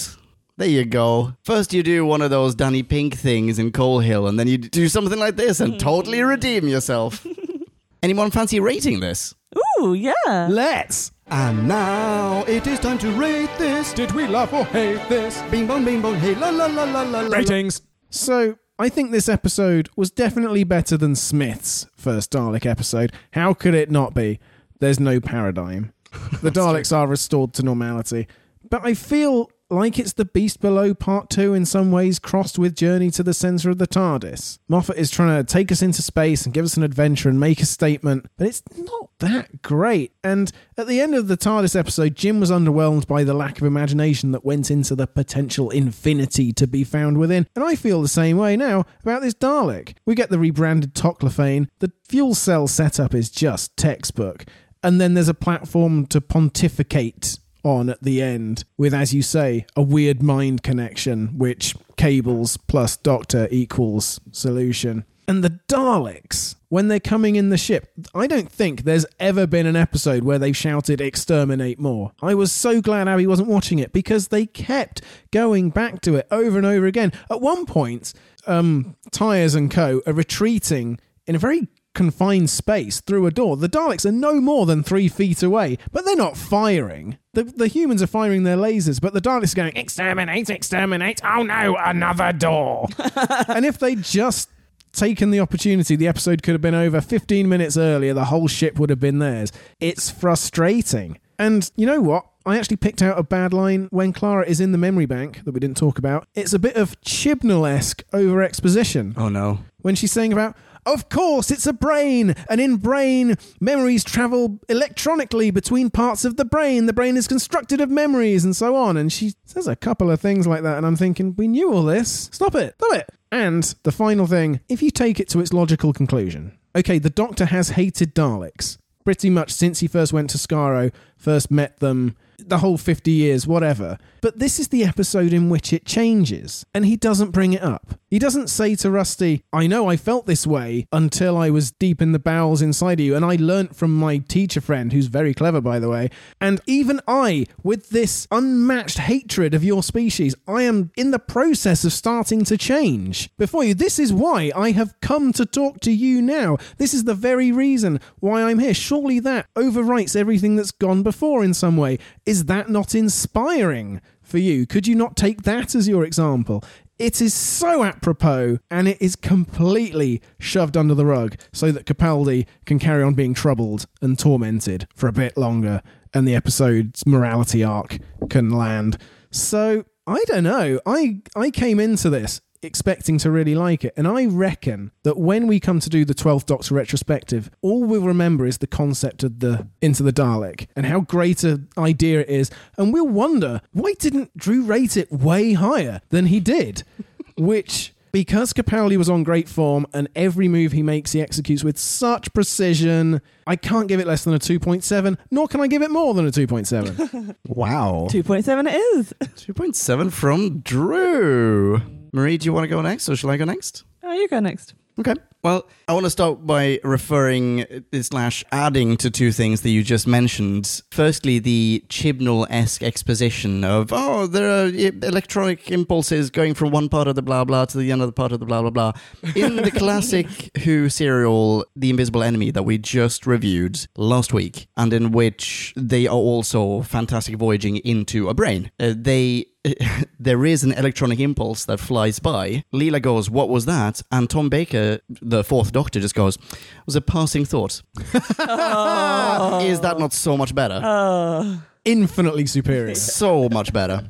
There you go. First, you do one of those Danny Pink things in Coal Hill, and then you do something like this and (laughs) totally redeem yourself. (laughs) Anyone fancy rating this? Ooh, yeah. Let's. And now it is time to rate this. Did we love or hate this? Bing bong, bing bong, hey la la la la la. la. Ratings. So I think this episode was definitely better than Smith's first Dalek episode. How could it not be? There's no paradigm. (laughs) The Daleks are restored to normality. But I feel like it's the Beast Below Part 2 in some ways crossed with Journey to the Centre of the TARDIS. Moffat is trying to take us into space and give us an adventure and make a statement, but it's not that great. And at the end of the TARDIS episode, Jim was underwhelmed by the lack of imagination that went into the potential infinity to be found within. And I feel the same way now about this Dalek. We get the rebranded Toclafane. The fuel cell setup is just textbook. And then there's a platform to pontificate on at the end with, as you say, a weird mind connection, which cables plus doctor equals solution. And the Daleks, when they're coming in the ship, I don't think there's ever been an episode where they've shouted exterminate more. I was so glad Abby wasn't watching it because they kept going back to it over and over again. At one point, um, Tyres and Co. are retreating in a very confined space through a door. The Daleks are no more than three feet away, but they're not firing. The, the humans are firing their lasers, but the Daleks are going, exterminate, exterminate. Oh no, another door. (laughs) and if they'd just taken the opportunity, the episode could have been over 15 minutes earlier, the whole ship would have been theirs. It's frustrating. And you know what? I actually picked out a bad line when Clara is in the memory bank that we didn't talk about. It's a bit of Chibnall esque over exposition Oh no. when she's saying about, of course, it's a brain, and in brain, memories travel electronically between parts of the brain. The brain is constructed of memories, and so on. And she says a couple of things like that, and I'm thinking, we knew all this. Stop it, stop it. And the final thing, if you take it to its logical conclusion, okay, the Doctor has hated Daleks pretty much since he first went to Skaro, first met them, the whole 50 years, whatever. But this is the episode in which it changes, and he doesn't bring it up. He doesn't say to Rusty, I know I felt this way until I was deep in the bowels inside of you, and I learnt from my teacher friend, who's very clever, by the way. And even I, with this unmatched hatred of your species, I am in the process of starting to change. Before you, this is why I have come to talk to you now. This is the very reason why I'm here. Surely that overwrites everything that's gone before in some way. Is that not inspiring for you? Could you not take that as your example? It is so apropos and it is completely shoved under the rug so that Capaldi can carry on being troubled and tormented for a bit longer and the episode's morality arc can land. So, I don't know. I I came into this expecting to really like it. And I reckon that when we come to do the 12th Doctor retrospective, all we'll remember is the concept of the Into the Dalek and how great an idea it is. And we'll wonder, why didn't Drew rate it way higher than he did? (laughs) Which. Because Capaldi was on great form and every move he makes he executes with such precision, I can't give it less than a 2.7, nor can I give it more than a 2.7. (laughs) Wow. 2.7 it is. 2.7 from Drew. Marie, do you want to go next or shall I go next? Oh, you go next. Okay. Well, I want to start by referring uh, slash adding to two things that you just mentioned. Firstly, the Chibnall esque exposition of, oh, there are electronic impulses going from one part of the blah blah to the other part of the blah blah blah. In the classic (laughs) Who serial, The Invisible Enemy, that we just reviewed last week, and in which they are also fantastic voyaging into a brain, uh, they (laughs) there is an electronic impulse that flies by. Leela goes, What was that? And Tom Baker, the fourth doctor, just goes, It was a passing thought. (laughs) Is that not so much better? Oh. Infinitely superior. (laughs) so much better.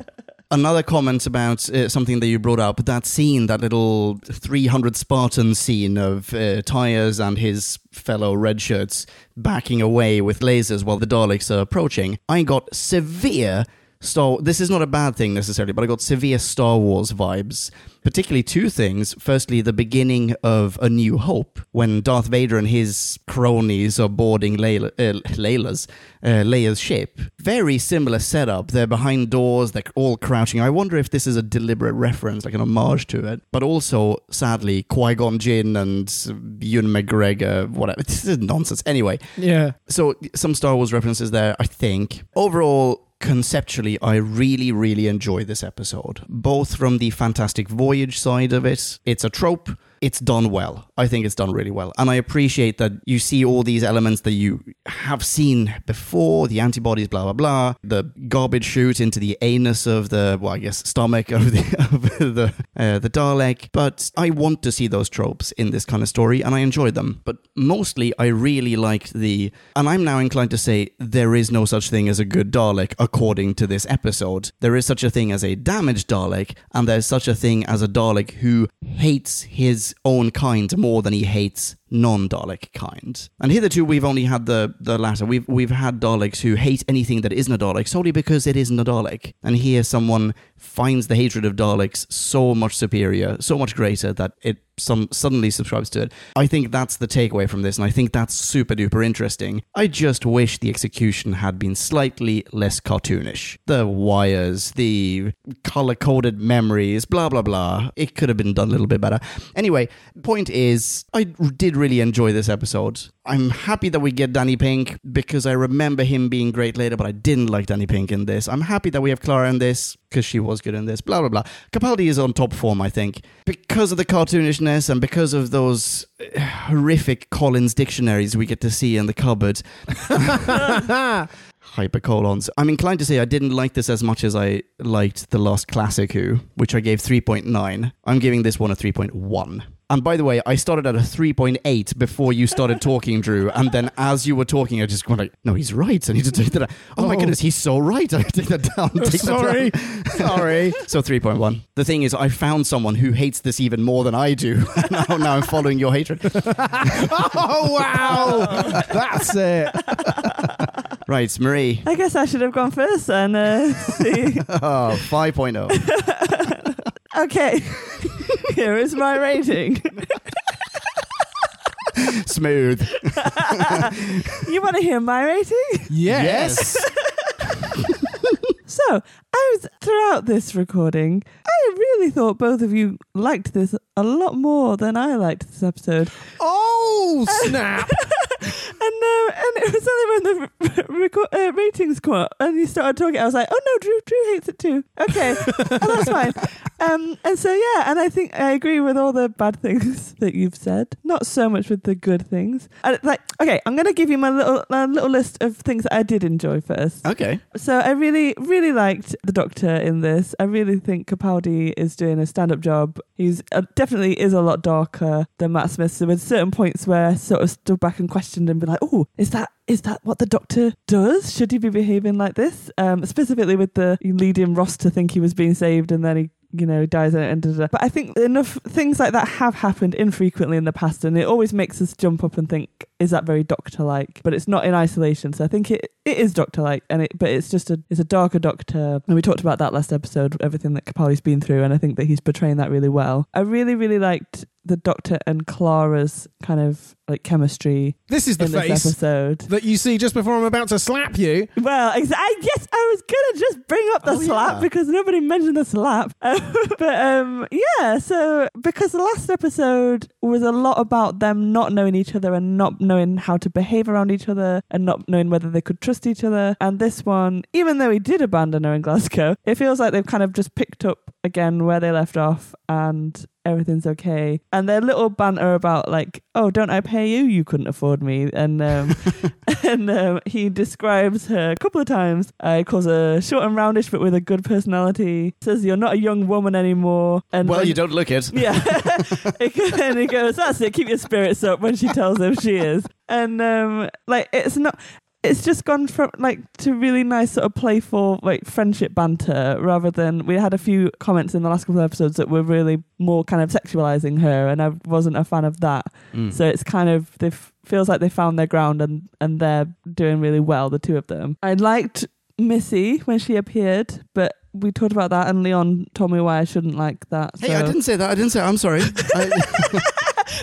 Another comment about uh, something that you brought up that scene, that little 300 Spartan scene of uh, Tyres and his fellow red shirts backing away with lasers while the Daleks are approaching. I got severe Star. This is not a bad thing necessarily, but I got severe Star Wars vibes. Particularly two things. Firstly, the beginning of A New Hope, when Darth Vader and his cronies are boarding Layla, uh, Layla's uh, Leia's ship. Very similar setup. They're behind doors. They're all crouching. I wonder if this is a deliberate reference, like an homage to it. But also, sadly, Qui Gon Jinn and Ewan McGregor, whatever. (laughs) This is nonsense. Anyway, Yeah. so some Star Wars references there, I think. Overall, conceptually, I really, really enjoy this episode. Both from the Fantastic Voyage side of it, it's a trope. It's done well. I think it's done really well. And I appreciate that you see all these elements that you have seen before the antibodies, blah, blah, blah. The garbage chute into the anus of the, well, I guess, stomach of the, (laughs) of the, uh, the Dalek. But I want to see those tropes in this kind of story and I enjoyed them. But mostly, I really liked the, and I'm now inclined to say there is no such thing as a good Dalek according to this episode. There is such a thing as a damaged Dalek, and there's such a thing as a Dalek who hates his own kind more than he hates non-Dalek kind. And hitherto we've only had the the latter. We've we've had Daleks who hate anything that isn't a Dalek solely because it isn't a Dalek. And here someone finds the hatred of Daleks so much superior, so much greater that it some suddenly subscribes to it. I think that's the takeaway from this, and I think that's super duper interesting. I just wish the execution had been slightly less cartoonish. The wires, the color coded memories, blah blah blah. It could have been done a little bit better. Anyway, point is, I did really enjoy this episode. I'm happy that we get Danny Pink because I remember him being great later, but I didn't like Danny Pink in this. I'm happy that we have Clara in this because she was good in this. Blah blah blah. Capaldi is on top form, I think, because of the cartoonishness and because of those uh, horrific Collins dictionaries we get to see in the cupboard. (laughs) Hypercolons. I'm inclined to say I didn't like this as much as I liked the last Classic Who, which I gave 3.9. I'm giving this one a 3.1. And by the way, I started at a 3.8 before you started talking, Drew. And then as you were talking, I just went like, no, he's right. I need to take that. Out. Oh, my Oh. goodness, he's so right. (laughs) I take that down. Take that Sorry. down. Sorry. So 3.1. The thing is, I found someone who hates this even more than I do. (laughs) now, now I'm following your hatred. (laughs) oh, wow. That's it. Right, Marie. I guess I should have gone first and uh, see. Oh, 5.0. Okay, (laughs) here is my rating. Smooth. You want to hear my rating? Yes. (laughs) So, I was throughout this recording, I really thought both of you liked this a lot more than I liked this episode. Oh, (laughs) snap. And uh, and it was only when the reco- uh, ratings come up and you started talking, I was like, oh no, Drew, Drew hates it too. Okay, oh, that's fine. Um, and so yeah, and I think I agree with all the bad things (laughs) that you've said. Not so much with the good things. And, like, okay, I'm gonna give you my little uh, little list of things that I did enjoy first. Okay. So I really, really liked the Doctor in this. I really think Capaldi is doing a stand-up job. He's uh, definitely is a lot darker than Matt Smith. So with certain points where I sort of stood back and questioned and be like, "Oh, is that is that what the Doctor does? Should he be behaving like this?" Um, specifically with the leading Ross to think he was being saved and then he. You know, dies and da, da, da. But I think enough things like that have happened infrequently in the past, and it always makes us jump up and think, "Is that very Doctor-like?" But it's not in isolation. So I think it, it is Doctor-like, and it, but it's just a it's a darker Doctor. And we talked about that last episode, everything that Capaldi's been through, and I think that he's portraying that really well. I really, really liked the Doctor and Clara's kind of like chemistry This is the this face episode. that you see just before I'm about to slap you. Well, ex- I guess I was gonna just bring up the Oh, slap yeah. because nobody mentioned the slap. (laughs) but um, yeah, so because the last episode was a lot about them not knowing each other and not knowing how to behave around each other and not knowing whether they could trust each other. And this one, even though he did abandon her in Glasgow, it feels like they've kind of just picked up again where they left off and everything's okay. And their little banter about like, oh, don't I pay you? You couldn't afford me. And um, (laughs) and um, he describes her a couple of times. Uh, he calls her short and roundish, but with a good personality. Says you're not a young woman anymore. And Well, when- you don't look it. (laughs) yeah. (laughs) and he goes, that's it, keep your spirits up when she tells him she is. And um like it's not it's just gone from like to really nice sort of playful like friendship banter rather than we had a few comments in the last couple of episodes that were really more kind of sexualizing her and I wasn't a fan of that. Mm. So it's kind of they f- feels like they found their ground and and they're doing really well the two of them. I liked Missy when she appeared, but we talked about that, and Leon told me why I shouldn't like that. Hey, I didn't say that. I didn't say. I'm sorry. (laughs) I,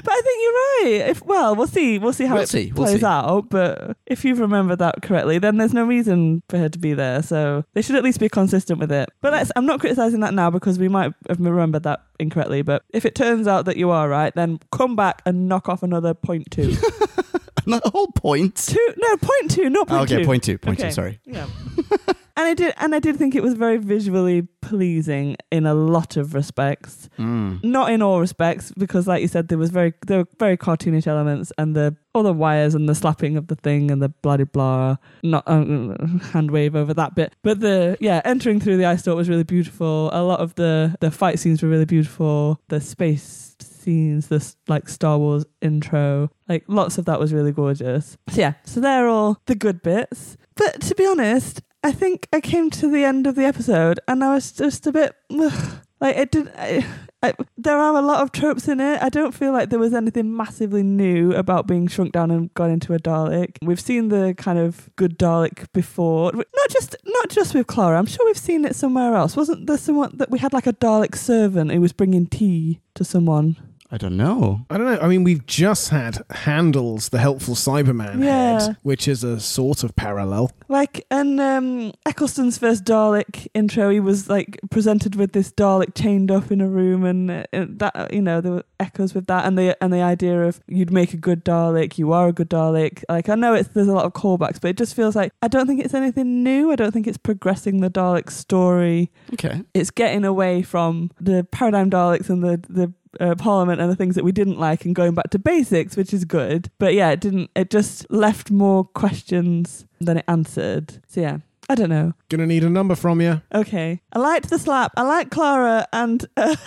But I think you're right. If well, we'll see. We'll see how We'll it see, we'll plays see. out. But if you've remembered that correctly, then there's no reason for her to be there. So they should at least be consistent with it. But let's, I'm not criticizing that now because we might have remembered that incorrectly. But if it turns out that you are right, then come back and knock off another point two. (laughs) not whole point. two? No, point two, not point okay, two. point two. Point Okay. two. Sorry. Yeah. (laughs) and I did, and I did think it was very visually pleasing in a lot of respects. Mm. Not in all respects, because like you said, there was very there were very cartoonish elements, and the all the wires and the slapping of the thing and the blah blah blah. Not um, (laughs) hand wave over that bit, but the yeah, entering through the ice door was really beautiful. A lot of the the fight scenes were really beautiful. The space scenes, this like Star Wars intro, like lots of that was really gorgeous. So yeah, so they're all the good bits. But to be honest, I think I came to the end of the episode and I was just a bit like it did. I, I, there are a lot of tropes in it. I don't feel like there was anything massively new about being shrunk down and gone into a Dalek. We've seen the kind of good Dalek before, not just not just with Clara. I'm sure we've seen it somewhere else. Wasn't there someone that we had like a Dalek servant who was bringing tea to someone? I don't know. I don't know. I mean, we've just had Handles, the helpful Cyberman Yeah. head, which is a sort of parallel. Like, and um, Eccleston's first Dalek intro, he was like presented with this Dalek chained up in a room, and uh, that you know there were echoes with that, and the and the idea of you'd make a good Dalek, you are a good Dalek. Like, I know it's there's a lot of callbacks, but it just feels like I don't think it's anything new. I don't think it's progressing the Dalek story. Okay. It's getting away from the paradigm Daleks and the the uh, Parliament and the things that we didn't like, and going back to basics, which is good. But yeah, it didn't. It just left more questions than it answered. So yeah, I don't know. Gonna need a number from you. Okay, I liked the slap. I like Clara and. Uh, (laughs)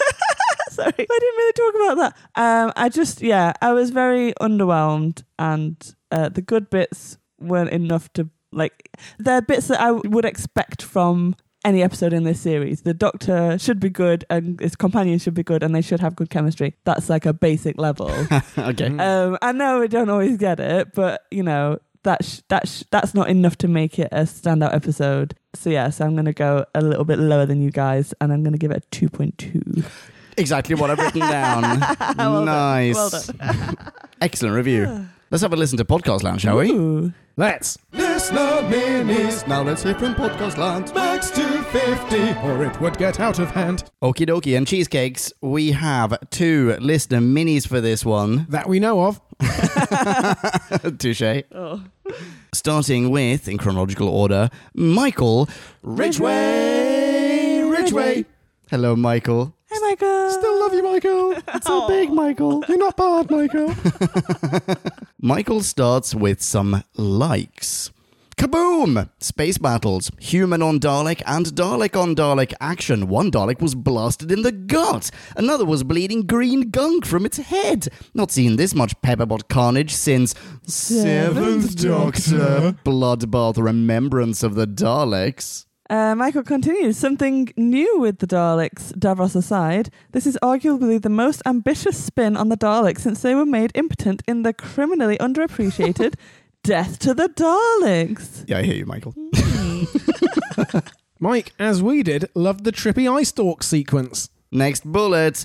sorry, I didn't really talk about that. Um, I just yeah, I was very underwhelmed, and uh, the good bits weren't enough to like. They're bits that I would expect from any episode in this series. The Doctor should be good, and his companions should be good, and they should have good chemistry. That's like a basic level. (laughs) okay. Um, I know we don't always get it, but you know that's that's that's not enough to make it a standout episode. So yeah, so I'm gonna go a little bit lower than you guys, and I'm gonna give it a two point two. Exactly what I've written down. (laughs) Well done. nice. Well done. (laughs) Excellent review. Let's have a listen to Podcast Land, shall we? Ooh. Let's. Listener minis, Now let's hear from Podcast Land. max 250. Or it would get out of hand. Okie dokie and cheesecakes. We have two listener minis for this one. (laughs) That we know of. Touche. Oh. (laughs) Starting with, in chronological order, Michael Ridgway. Ridgway. Hello, Michael. Still love you, Michael. So big, Michael. You're not bad, Michael. (laughs) Michael starts with some likes. Kaboom! Space battles, human on Dalek and Dalek on Dalek action. One Dalek was blasted in the gut. Another was bleeding green gunk from its head. Not seen this much pepperpot carnage since Seventh Doctor. Bloodbath Remembrance of the Daleks. Uh, Michael continues something new with the Daleks. Davros aside, this is arguably the most ambitious spin on the Daleks since they were made impotent in the criminally underappreciated (laughs) Death to the Daleks. Yeah, I hear you, Michael. (laughs) (laughs) Mike, as we did, loved the trippy eye stalk sequence. Next bullet.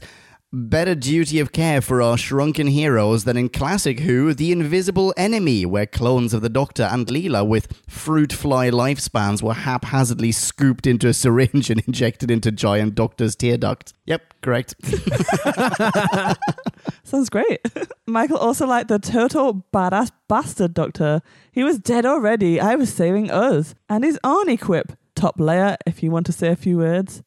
Better duty of care for our shrunken heroes than in classic Who, The Invisible Enemy, where clones of the Doctor and Leela with fruit fly lifespans were haphazardly scooped into a syringe and (laughs) injected into giant Doctor's tear duct. Yep, correct. (laughs) Sounds great. (laughs) Michael also liked the total badass bastard doctor. He was dead already. I was saving us. And his Arnie quip. Top layer, if you want to say a few words.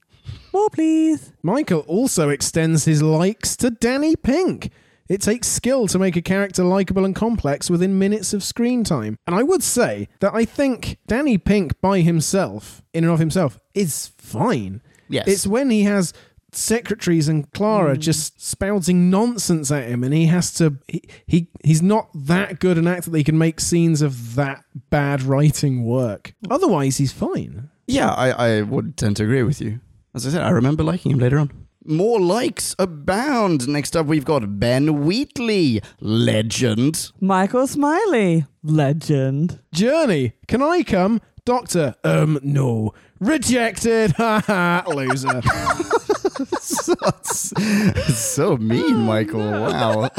More, please. Michael also extends his likes to Danny Pink. It takes skill to make a character likable and complex within minutes of screen time. And I would say that I think Danny Pink by himself, in and of himself, is fine. Yes. It's when he has secretaries and Clara hmm. just spouting nonsense at him and he has to he, he he's not that good an actor that he can make scenes of that bad writing work. Hmm. Otherwise he's fine. yeah, I, I would tend to agree with you. As I said, I remember liking him later on. More likes abound. Next up, we've got Ben Wheatley, legend. Michael Smiley. Legend. Journey, can I come Doctor, um, no. Rejected. (laughs) Ha ha, loser. (laughs) so mean, Michael. Wow.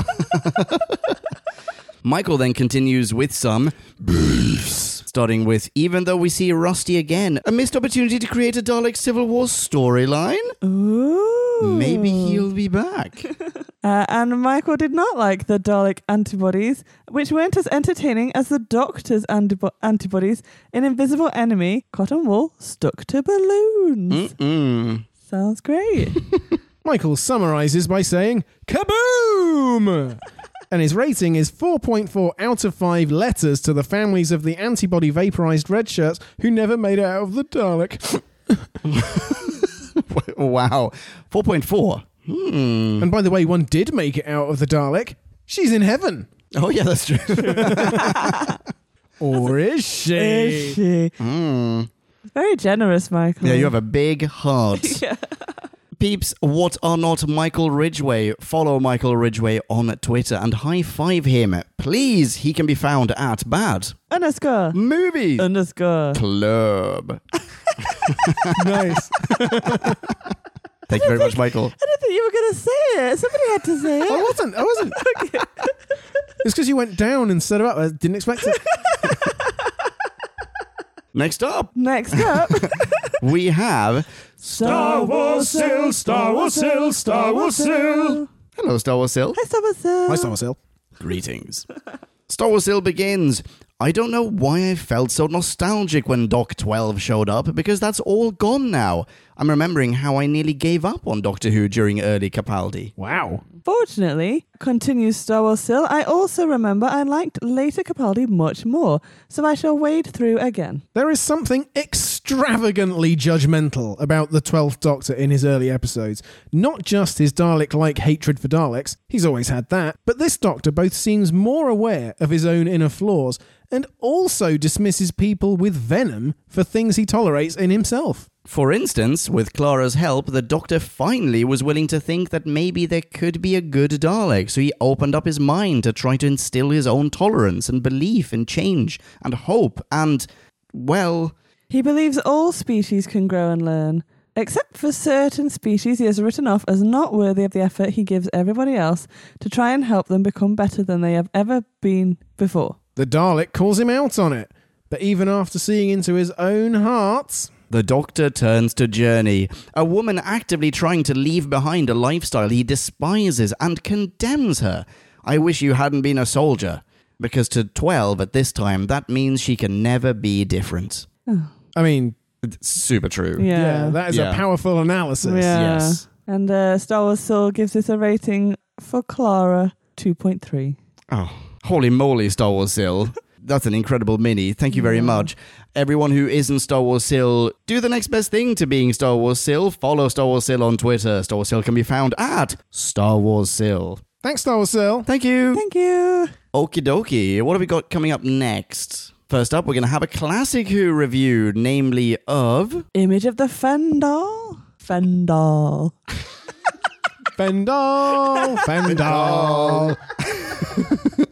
(laughs) Michael then continues with some beefs, starting with even though we see Rusty again, a missed opportunity to create a Dalek Civil War storyline. Ooh. Maybe he'll be back. (laughs) Uh, and Michael did not like the Dalek antibodies, which weren't as entertaining as the Doctor's antibo- antibodies in Invisible Enemy, Cotton Wool Stuck to Balloons. Mm-mm. Sounds great. (laughs) Michael summarizes by saying, Kaboom! And his rating is 4.4 out of 5 letters to the families of the antibody vaporized red shirts who never made it out of the Dalek. (laughs) wow. 4.4. Hmm. and by the way, one did make it out of the Dalek. She's in heaven. Oh, yeah, that's true. (laughs) Or is she? Is she? Hmm. Very generous, Michael. Yeah, you have a big heart. (laughs) Yeah. Peeps, what are not Michael Ridgway? Follow Michael Ridgway on Twitter and high five him. Please, he can be found at Bad Underscore. Movies Underscore. Club. (laughs) nice. (laughs) Thank you very much, Michael. I didn't think you were going to say it. Somebody had to say it. I wasn't. I wasn't. (laughs) It's because you went down instead of up. I didn't expect it. Next up, Next up, we have Star Wars Sil, Star Wars Sil, Star Wars Sil. Hello, Star Wars Hill. Hi, Star Wars Sil. Hi, Star Wars Hill. Greetings. (laughs) Star Wars Hill begins. I don't know why I felt so nostalgic when Doc 12 showed up, because that's all gone now. I'm remembering how I nearly gave up on Doctor Who during early Capaldi. Wow. Fortunately, continues Star Wars Sil, I also remember I liked later Capaldi much more, so I shall wade through again. There is something extravagantly judgmental about the 12th Doctor in his early episodes. Not just his Dalek like hatred for Daleks, he's always had that, but this Doctor both seems more aware of his own inner flaws and also dismisses people with venom for things he tolerates in himself. For instance, with Clara's help, the Doctor finally was willing to think that maybe there could be a good Dalek, so he opened up his mind to try to instill his own tolerance and belief in change and hope and, well, He believes all species can grow and learn, except for certain species he has written off as not worthy of the effort he gives everybody else to try and help them become better than they have ever been before. The Dalek calls him out on it, but even after seeing into his own heart, The Doctor turns to Journey, a woman actively trying to leave behind a lifestyle he despises and condemns her. I wish you hadn't been a soldier. Because to 12 at this time, that means she can never be different. Oh. I mean, It's super true. yeah, Yeah. that is Yeah. a powerful analysis. Yeah. Yes. And uh, Star Wars Soul gives this a rating for Clara 2.3. Oh, holy moly, Star Wars Sill. (laughs) That's an incredible mini. Thank you very Yeah. much. Everyone who isn't Star Wars Sill, do the next best thing to being Star Wars Sill. Follow Star Wars Sill on Twitter. Star Wars Sill can be found at Star Wars Sill. Thanks, Star Wars Sil. Thank you. Thank you. Okie dokie. What have we got coming up next? First up, we're going to have a classic Who review, namely of. Image of the Fendahl. Fendahl. Fendahl, Fendahl. (laughs)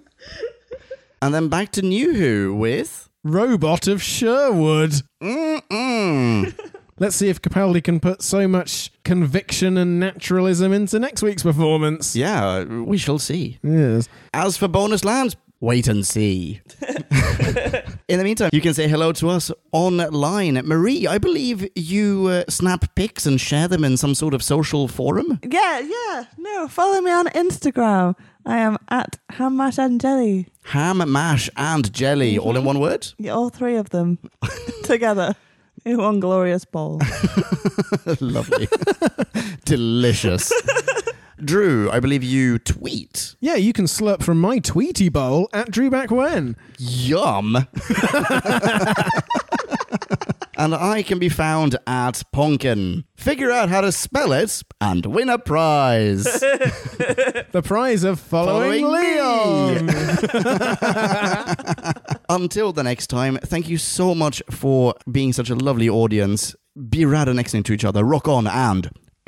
And then back to New Who with. Robot of Sherwood. Mm-mm. (laughs) Let's see if Capaldi can put so much conviction and naturalism into next week's performance. yeah, we shall see. Yes. As for bonus lands, wait and see. (laughs) In the meantime, you can say hello to us online. Marie, I believe you uh, snap pics and share them in some sort of social forum. Yeah, yeah. No, follow me on Instagram. I am at Ham Mash and Jelly. Ham, mash, and jelly, all in one word? Yeah, all three of them (laughs) together in one glorious bowl. (laughs) Lovely. (laughs) Delicious. Drew, I believe you tweet. Yeah, you can slurp from my Tweety bowl at Drew Back When. Yum. (laughs) and I can be found at Ponkin. Figure out how to spell it and win a prize. (laughs) The prize of following, Following. Leon. (laughs) Until the next time, thank you so much for being such a lovely audience. Be rad and next to each other. Rock on and